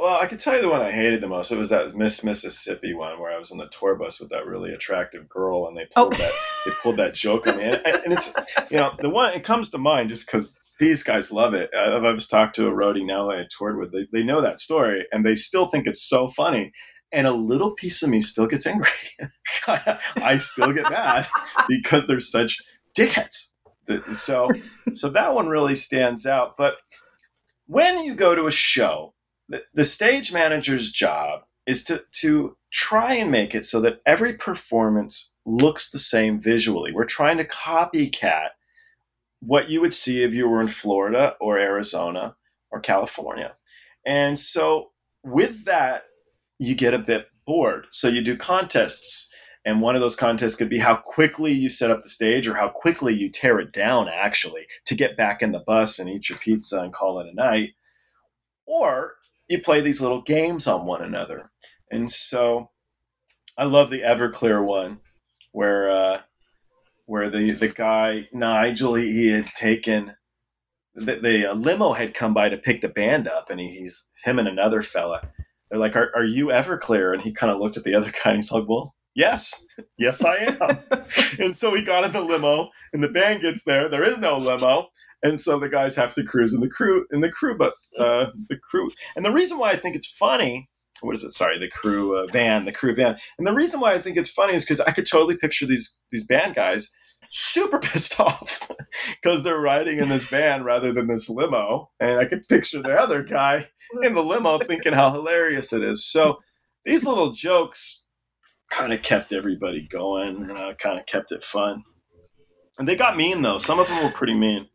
Speaker 2: well, I can tell you the one I hated the most. It was that Miss Mississippi one where I was on the tour bus with that really attractive girl, and they oh. pulled oh. that they pulled that joke on me, and, and, it's you know the one it comes to mind just because these guys love it. I've, I've talked to a roadie now I toured with. They, they know that story, and they still think it's so funny. And a little piece of me still gets angry. I still get mad because they're such dickheads. So, so that one really stands out. But when you go to a show, the, stage manager's job is to to try and make it so that every performance looks the same visually. We're trying to copycat what you would see if you were in Florida or Arizona or California. And so with that, you get a bit bored. So you do contests. And one of those contests could be how quickly you set up the stage or how quickly you tear it down, actually, to get back in the bus and eat your pizza and call it a night. Or you play these little games on one another. And so I love the Everclear one where uh, where the the guy Nigel he, he had taken the, the limo had come by to pick the band up, and he, he's him and another fella. They're like, "Are, are you Everclear?" And he kind of looked at the other guy, and he's like, "Well, yes, yes, I am." and so he got in the limo, and the band gets there. There is no limo, and so the guys have to cruise in the crew in the crew, but uh, the crew. And the reason why I think it's funny what is it? Sorry, the crew uh, van, the crew van. And the reason why I think it's funny is because I could totally picture these these band guys super pissed off because they're riding in this van rather than this limo, and I could picture the other guy in the limo thinking how hilarious it is. So these little jokes kind of kept everybody going, and uh, kind of kept it fun. And they got mean though. Some of them were pretty mean.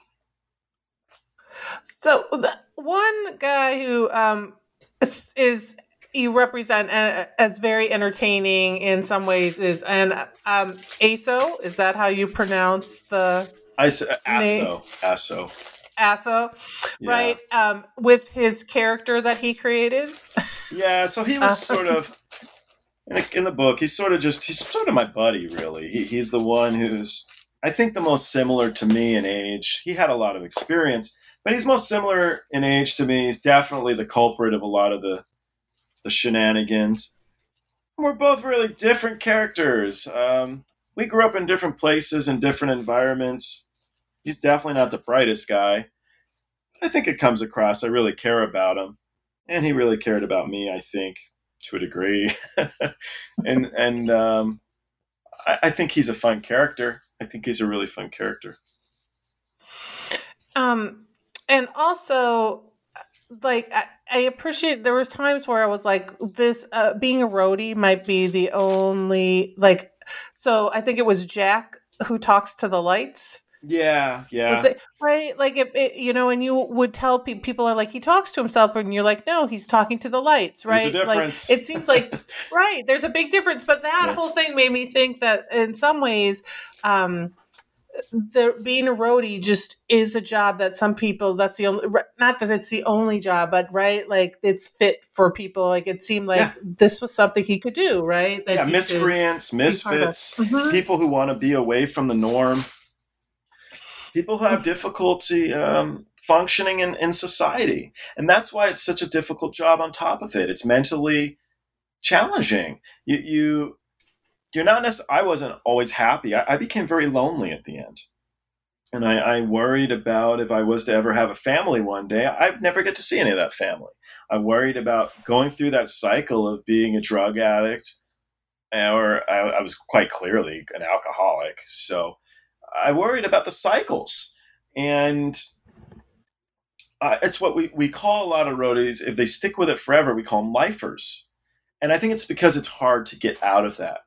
Speaker 1: So the one guy who um, is, is you represent uh, as very entertaining in some ways is and um aso. Is that how you pronounce the
Speaker 2: I said aso. aso.
Speaker 1: Aso yeah. right um with his character that he created?
Speaker 2: Yeah so he was uh, sort of in the, in the, book he's sort of just he's sort of my buddy really. He, he's the one who's i think the most similar to me in age. He had a lot of experience but he's most similar in age to me he's definitely the culprit of a lot of the the shenanigans. We're both really different characters. Um, we grew up in different places and different environments. He's definitely not the brightest guy. I think it comes across. I really care about him, and he really cared about me. I think to a degree, and and um, I, I think he's a fun character. I think he's a really fun character.
Speaker 1: Um, and also like I, I, appreciate there was times where I was like this uh, being a roadie might be the only like so I think it was Jack who talks to the lights.
Speaker 2: Yeah, yeah.
Speaker 1: It, right? Like it, it, you know, and you would tell pe- people are like he talks to himself, and you're like, no, he's talking to the lights, right?
Speaker 2: Like
Speaker 1: it seems like right. There's a big difference, but that yeah. whole thing made me think that in some ways, um, the being a roadie just is a job that some people that's the only not that it's the only job but right like it's fit for people. Like it seemed like yeah. this was something he could do right?
Speaker 2: That yeah miscreants misfits mm-hmm. people who want to be away from the norm. People who have difficulty um, functioning in, in society. And that's why it's such a difficult job on top of it. It's mentally challenging. You you you're not necessarily, I wasn't always happy. I, I, became very lonely at the end. And I, I, worried about if I was to ever have a family one day, I'd never get to see any of that family. I worried about going through that cycle of being a drug addict, or I, I was quite clearly an alcoholic. So I worried about the cycles. And uh, it's what we, we call a lot of roadies, if they stick with it forever, we call them lifers. And I think it's because it's hard to get out of that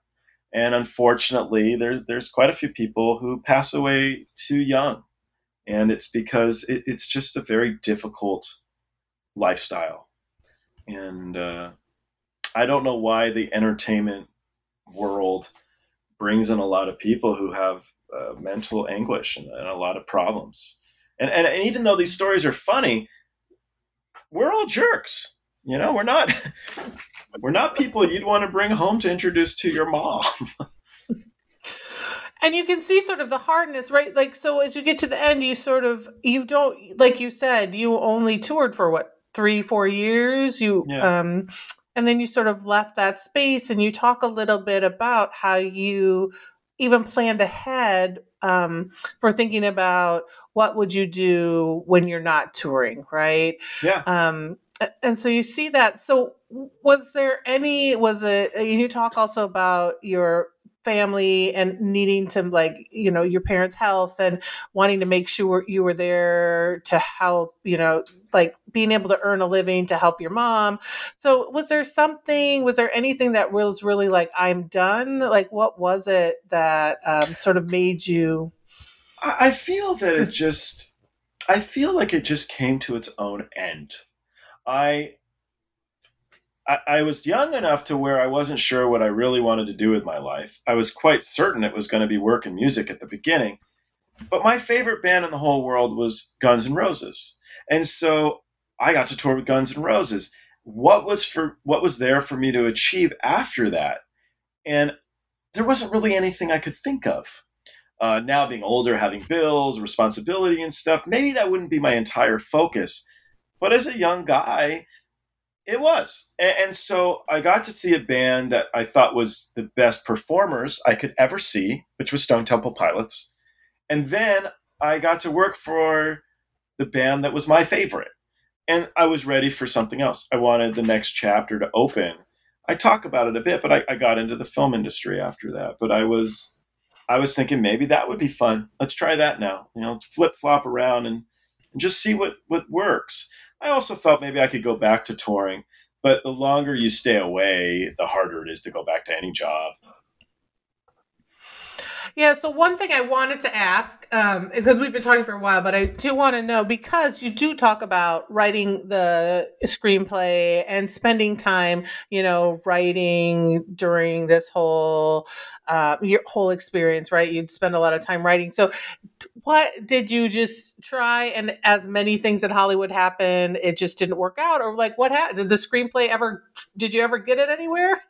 Speaker 2: and unfortunately, there's there's quite a few people who pass away too young, and it's because it, it's just a very difficult lifestyle. And uh, I don't know why the entertainment world brings in a lot of people who have uh, mental anguish and, and, a lot of problems. And, and and even though these stories are funny, we're all jerks. You know, we're not we're not people you'd want to bring home to introduce to your mom.
Speaker 1: and you can see sort of the hardness right like so as you get to the end you sort of you don't like you said you only toured for what three, four years. You
Speaker 2: Yeah.
Speaker 1: um, and then you sort of left that space, and you talk a little bit about how you even planned ahead um, for thinking about what would you do when you're not touring, right?
Speaker 2: Yeah.
Speaker 1: um and so you see that so was there any was it you talk also about your family and needing to like you know your parents health and wanting to make sure you were there to help you know like being able to earn a living to help your mom so was there something was there anything that was really like i'm done like what was it that um, sort of made you
Speaker 2: I I feel that it just, I feel like it just came to its own end. I, I, was young enough to where I wasn't sure what I really wanted to do with my life. I was quite certain it was going to be work in music at the beginning, but my favorite band in the whole world was Guns N' Roses, and so I got to tour with Guns N' Roses. What was for what was there for me to achieve after that? And there wasn't really anything I could think of uh, now being older, having bills, responsibility, and stuff, maybe that wouldn't be my entire focus. But as a young guy, it was. And, so I got to see a band that I thought was the best performers I could ever see, which was Stone Temple Pilots. And then I got to work for the band that was my favorite. And I was ready for something else. I wanted the next chapter to open. I talk about it a bit, but I, I got into the film industry after that. But I was I was thinking maybe that would be fun. Let's try that now. You know, flip flop around and, and just see what what works. I also felt maybe I could go back to touring, but the longer you stay away, the harder it is to go back to any job.
Speaker 1: Yeah, so one thing I wanted to ask, um, because we've been talking for a while, but I do want to know because you do talk about writing the screenplay and spending time, you know, writing during this whole uh, your whole experience, right? You'd spend a lot of time writing. So, what did you just try? And as many things in Hollywood happen, it just didn't work out, or like what happened? Did the screenplay ever? Did you ever get it anywhere?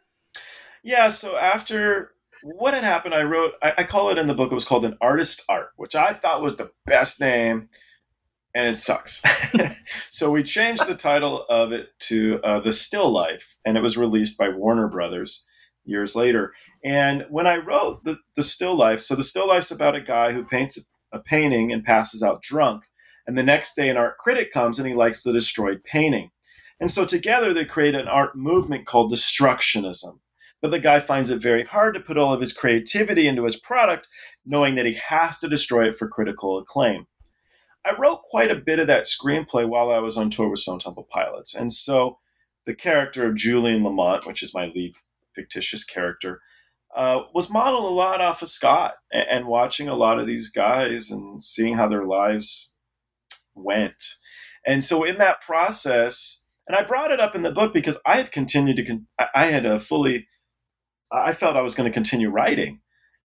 Speaker 2: Yeah, so after what had happened, I wrote, I, I call it in the book, it was called An Artist Art, which I thought was the best name, and it sucks. so we changed the title of it to uh, The Still Life, and it was released by Warner Brothers years later. And when I wrote the, the Still Life, so The Still Life's about a guy who paints a, a painting and passes out drunk. And the next day, an art critic comes and he likes the destroyed painting. And so together they create an art movement called destructionism but the guy finds it very hard to put all of his creativity into his product, knowing that he has to destroy it for critical acclaim. I wrote quite a bit of that screenplay while I was on tour with Stone Temple Pilots. And so the character of Julian Lamont, which is my lead fictitious character, uh, was modeled a lot off of Scott and, and watching a lot of these guys and seeing how their lives went. And so in that process, and I brought it up in the book because I had continued to, con- I- I had a fully I felt I was going to continue writing.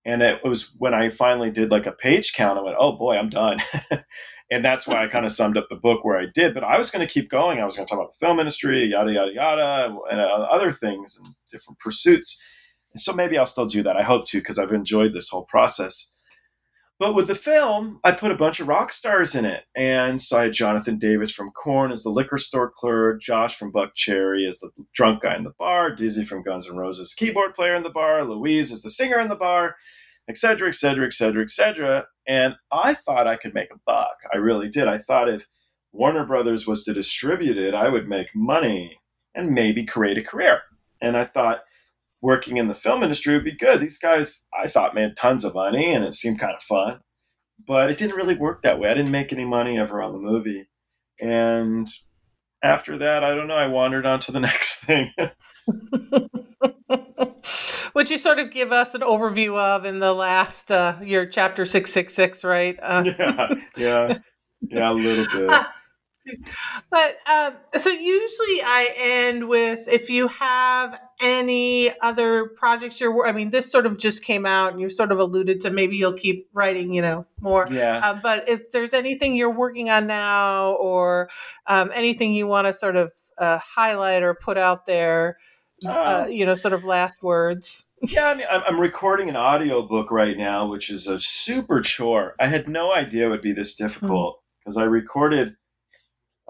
Speaker 2: And it was when I finally did like a page count, I went, oh boy, I'm done. and that's why I kind of summed up the book where I did. But I was going to keep going. I was going to talk about the film industry, yada, yada, yada, and uh, other things and different pursuits. And so maybe I'll still do that. I hope to because I've enjoyed this whole process. But with the film, I put a bunch of rock stars in it. And so I had Jonathan Davis from Korn as the liquor store clerk, Josh from Buckcherry as the drunk guy in the bar, Dizzy from Guns N' Roses, keyboard player in the bar, Louise as the singer in the bar, et cetera, et cetera, et cetera, et cetera. And I thought I could make a buck. I really did. I thought if Warner Brothers was to distribute it, I would make money and maybe create a career. And I thought, working in the film industry would be good. These guys, I thought, made tons of money and it seemed kind of fun. But it didn't really work that way. I didn't make any money ever on the movie. And after that, I don't know, I wandered on to the next thing.
Speaker 1: Which you sort of give us an overview of in the last uh, your chapter six six six, right? Uh,
Speaker 2: yeah, yeah, yeah, a little bit.
Speaker 1: but um, so usually I end with if you have any other projects you're. I mean, this sort of just came out, and you sort of alluded to maybe you'll keep writing, you know, more.
Speaker 2: Yeah.
Speaker 1: Uh, but if there's anything you're working on now, or um, anything you want to sort of uh, highlight or put out there, uh,
Speaker 2: Um,
Speaker 1: you know, sort of last words.
Speaker 2: Yeah, I mean, I'm, I'm recording an audiobook right now, which is a super chore. I had no idea it would be this difficult because I recorded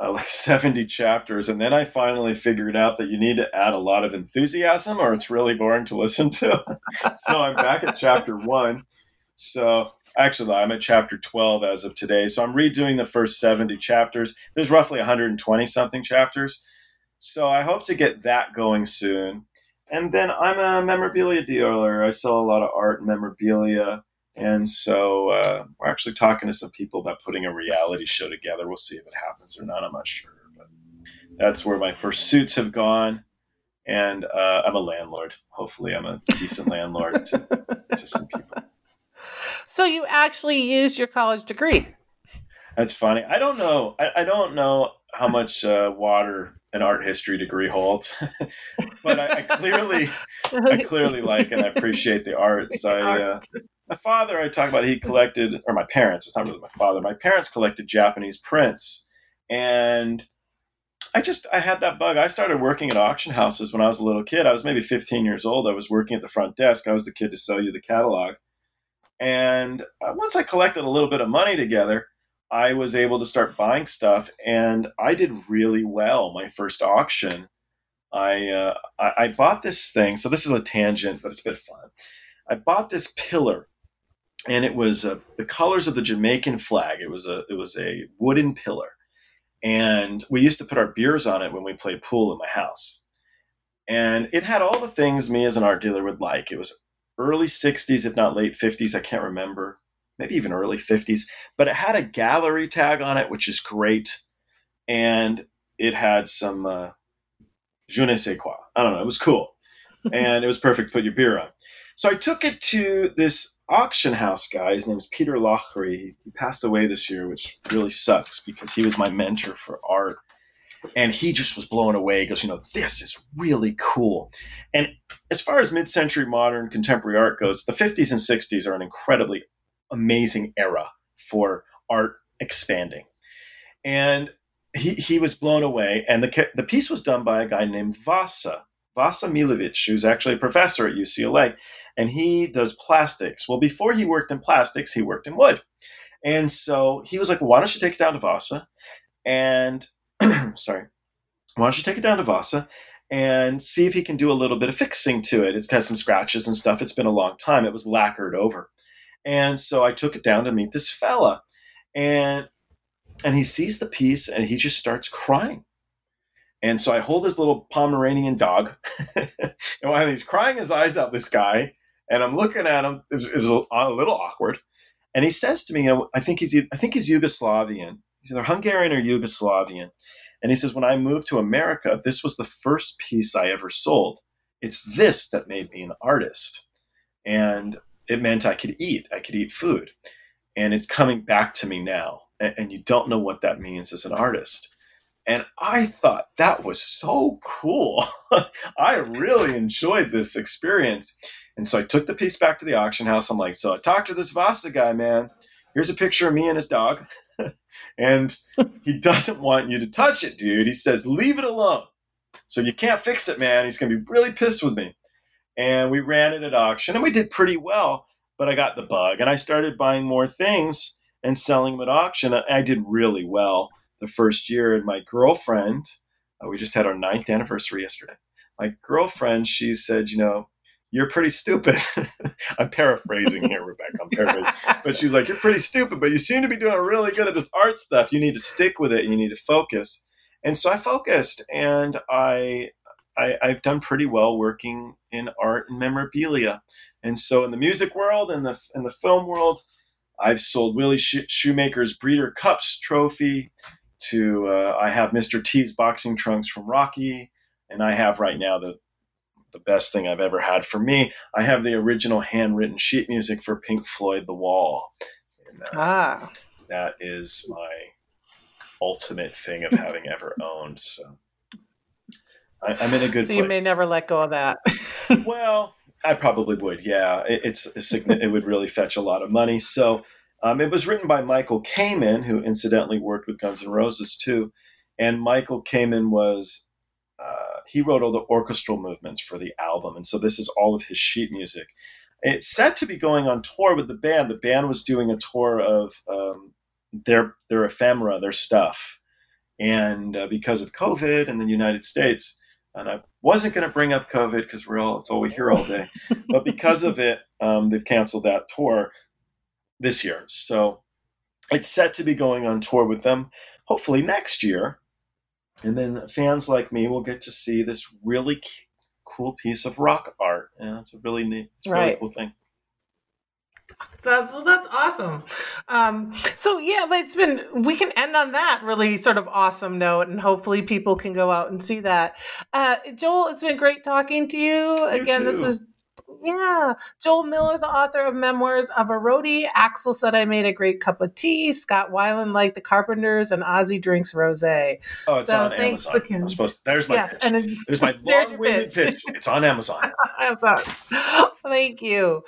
Speaker 2: uh, like 70 chapters. And then I finally figured out that you need to add a lot of enthusiasm or it's really boring to listen to. so I'm back at chapter one. So actually, I'm at chapter 12 as of today. So I'm redoing the first 70 chapters. There's roughly 120 something chapters. So I hope to get that going soon. And then I'm a memorabilia dealer. I sell a lot of art and memorabilia. And so uh, we're actually talking to some people about putting a reality show together. We'll see if it happens or not. I'm not sure. But that's where my pursuits have gone. And uh, I'm a landlord. Hopefully, I'm a decent landlord to, to some people.
Speaker 1: So you actually used your college degree.
Speaker 2: That's funny. I don't know. I, I don't know how much uh, water an art history degree holds, but I, I, clearly, I clearly like and I appreciate the arts. I, uh, my father, I talk about, he collected, or my parents. It's not really my father. My parents collected Japanese prints, and I just I had that bug. I started working at auction houses when I was a little kid. I was maybe 15 years old. I was working at the front desk. I was the kid to sell you the catalog. And uh, once I collected a little bit of money together, I was able to start buying stuff, and I did really well my first auction. I, uh, I, I bought this thing. So this is a tangent, but it's a bit fun. I bought this pillar, and it was uh, the colors of the Jamaican flag. It was a it was a wooden pillar, and we used to put our beers on it when we played pool in my house. And it had all the things me as an art dealer would like. It was early 60s, if not late 50s. I can't remember maybe even early 50s, but it had a gallery tag on it, which is great. And it had some uh, je ne sais quoi. I don't know. It was cool. and it was perfect to put your beer on. So I took it to this auction house guy. His name is Peter Loughrey. He, he passed away this year, which really sucks because he was my mentor for art. And he just was blown away. He goes, you know, this is really cool. And as far as mid century modern contemporary art goes, the 50s and 60s are an incredibly amazing era for art expanding. And he, he was blown away. And the, the piece was done by a guy named Vasa, Vasa Milovic, who's actually a professor at UCLA. And he does plastics. Well, before he worked in plastics, he worked in wood. And so he was like, well, why don't you take it down to Vasa? And sorry, why don't you take it down to Vasa and see if he can do a little bit of fixing to it? It's got some scratches and stuff. It's been a long time. It was lacquered over. And so I took it down to meet this fella. And and he sees the piece and he just starts crying. And so I hold his little Pomeranian dog, and while he's crying his eyes out, this guy, and I'm looking at him, it was, it was a, a, little awkward. And he says to me, you know, I think he's I think he's Yugoslavian. He's either Hungarian or Yugoslavian. And he says, when I moved to America, this was the first piece I ever sold. It's this that made me an artist. And it meant I could eat. I could eat food. And it's coming back to me now. And, and you don't know what that means as an artist. And I thought that was so cool. I really enjoyed this experience. And so I took the piece back to the auction house. I'm like, so I talked to this Vasa guy, man. Here's a picture of me and his dog. and he doesn't want you to touch it, dude. He says, leave it alone. So you can't fix it, man. He's going to be really pissed with me and we ran it at auction and we did pretty well but i got the bug and i started buying more things and selling them at auction i did really well the first year and my girlfriend uh, we just had our ninth anniversary yesterday my girlfriend she said you know you're pretty stupid i'm paraphrasing here rebecca i'm paraphrasing but she's like you're pretty stupid but you seem to be doing really good at this art stuff you need to stick with it and you need to focus and so i focused and i I, have done pretty well working in art and memorabilia. And so in the music world and the in the film world, I've sold Willie Shoemaker's Breeders' Cup trophy to uh, I have Mr. T's boxing trunks from Rocky, and I have right now the the best thing I've ever had for me. I have the original handwritten sheet music for Pink Floyd The Wall. And, uh, ah. That is my ultimate thing of having ever owned. So I, am in a good.
Speaker 1: So
Speaker 2: place.
Speaker 1: you may never let go of that.
Speaker 2: well, I probably would. Yeah, it, it's it would really fetch a lot of money. So um, it was written by Michael Kamen, who incidentally worked with Guns N' Roses too. And Michael Kamen was he wrote all the orchestral movements for the album, and so this is all of his sheet music. It's set to be going on tour with the band. The band was doing a tour of um, their their ephemera, their stuff, And uh, because of COVID in the United States, and I wasn't going to bring up COVID because we're all it's all we hear all day, but because of it, um, they've canceled that tour this year. So it's set to be going on tour with them, hopefully next year. And then fans like me will get to see this really cool piece of rock art, and it's a really neat, it's a right. really cool thing.
Speaker 1: That's, well, that's awesome. Um, so yeah, but it's been we can end on that really sort of awesome note, and hopefully people can go out and see that. Uh, Joel, it's been great talking to you.
Speaker 2: you
Speaker 1: Again,
Speaker 2: too.
Speaker 1: this is yeah. Joel Miller, the author of Memoirs of a Roadie. Axl said I made a great cup of tea. Scott Weiland liked the Carpenters and Ozzy drinks rose.
Speaker 2: Oh, it's so on thanks Amazon. I'm supposed to, there's my yes, pitch. And there's my long winded pitch. pitch. It's on Amazon.
Speaker 1: Amazon. Thank you.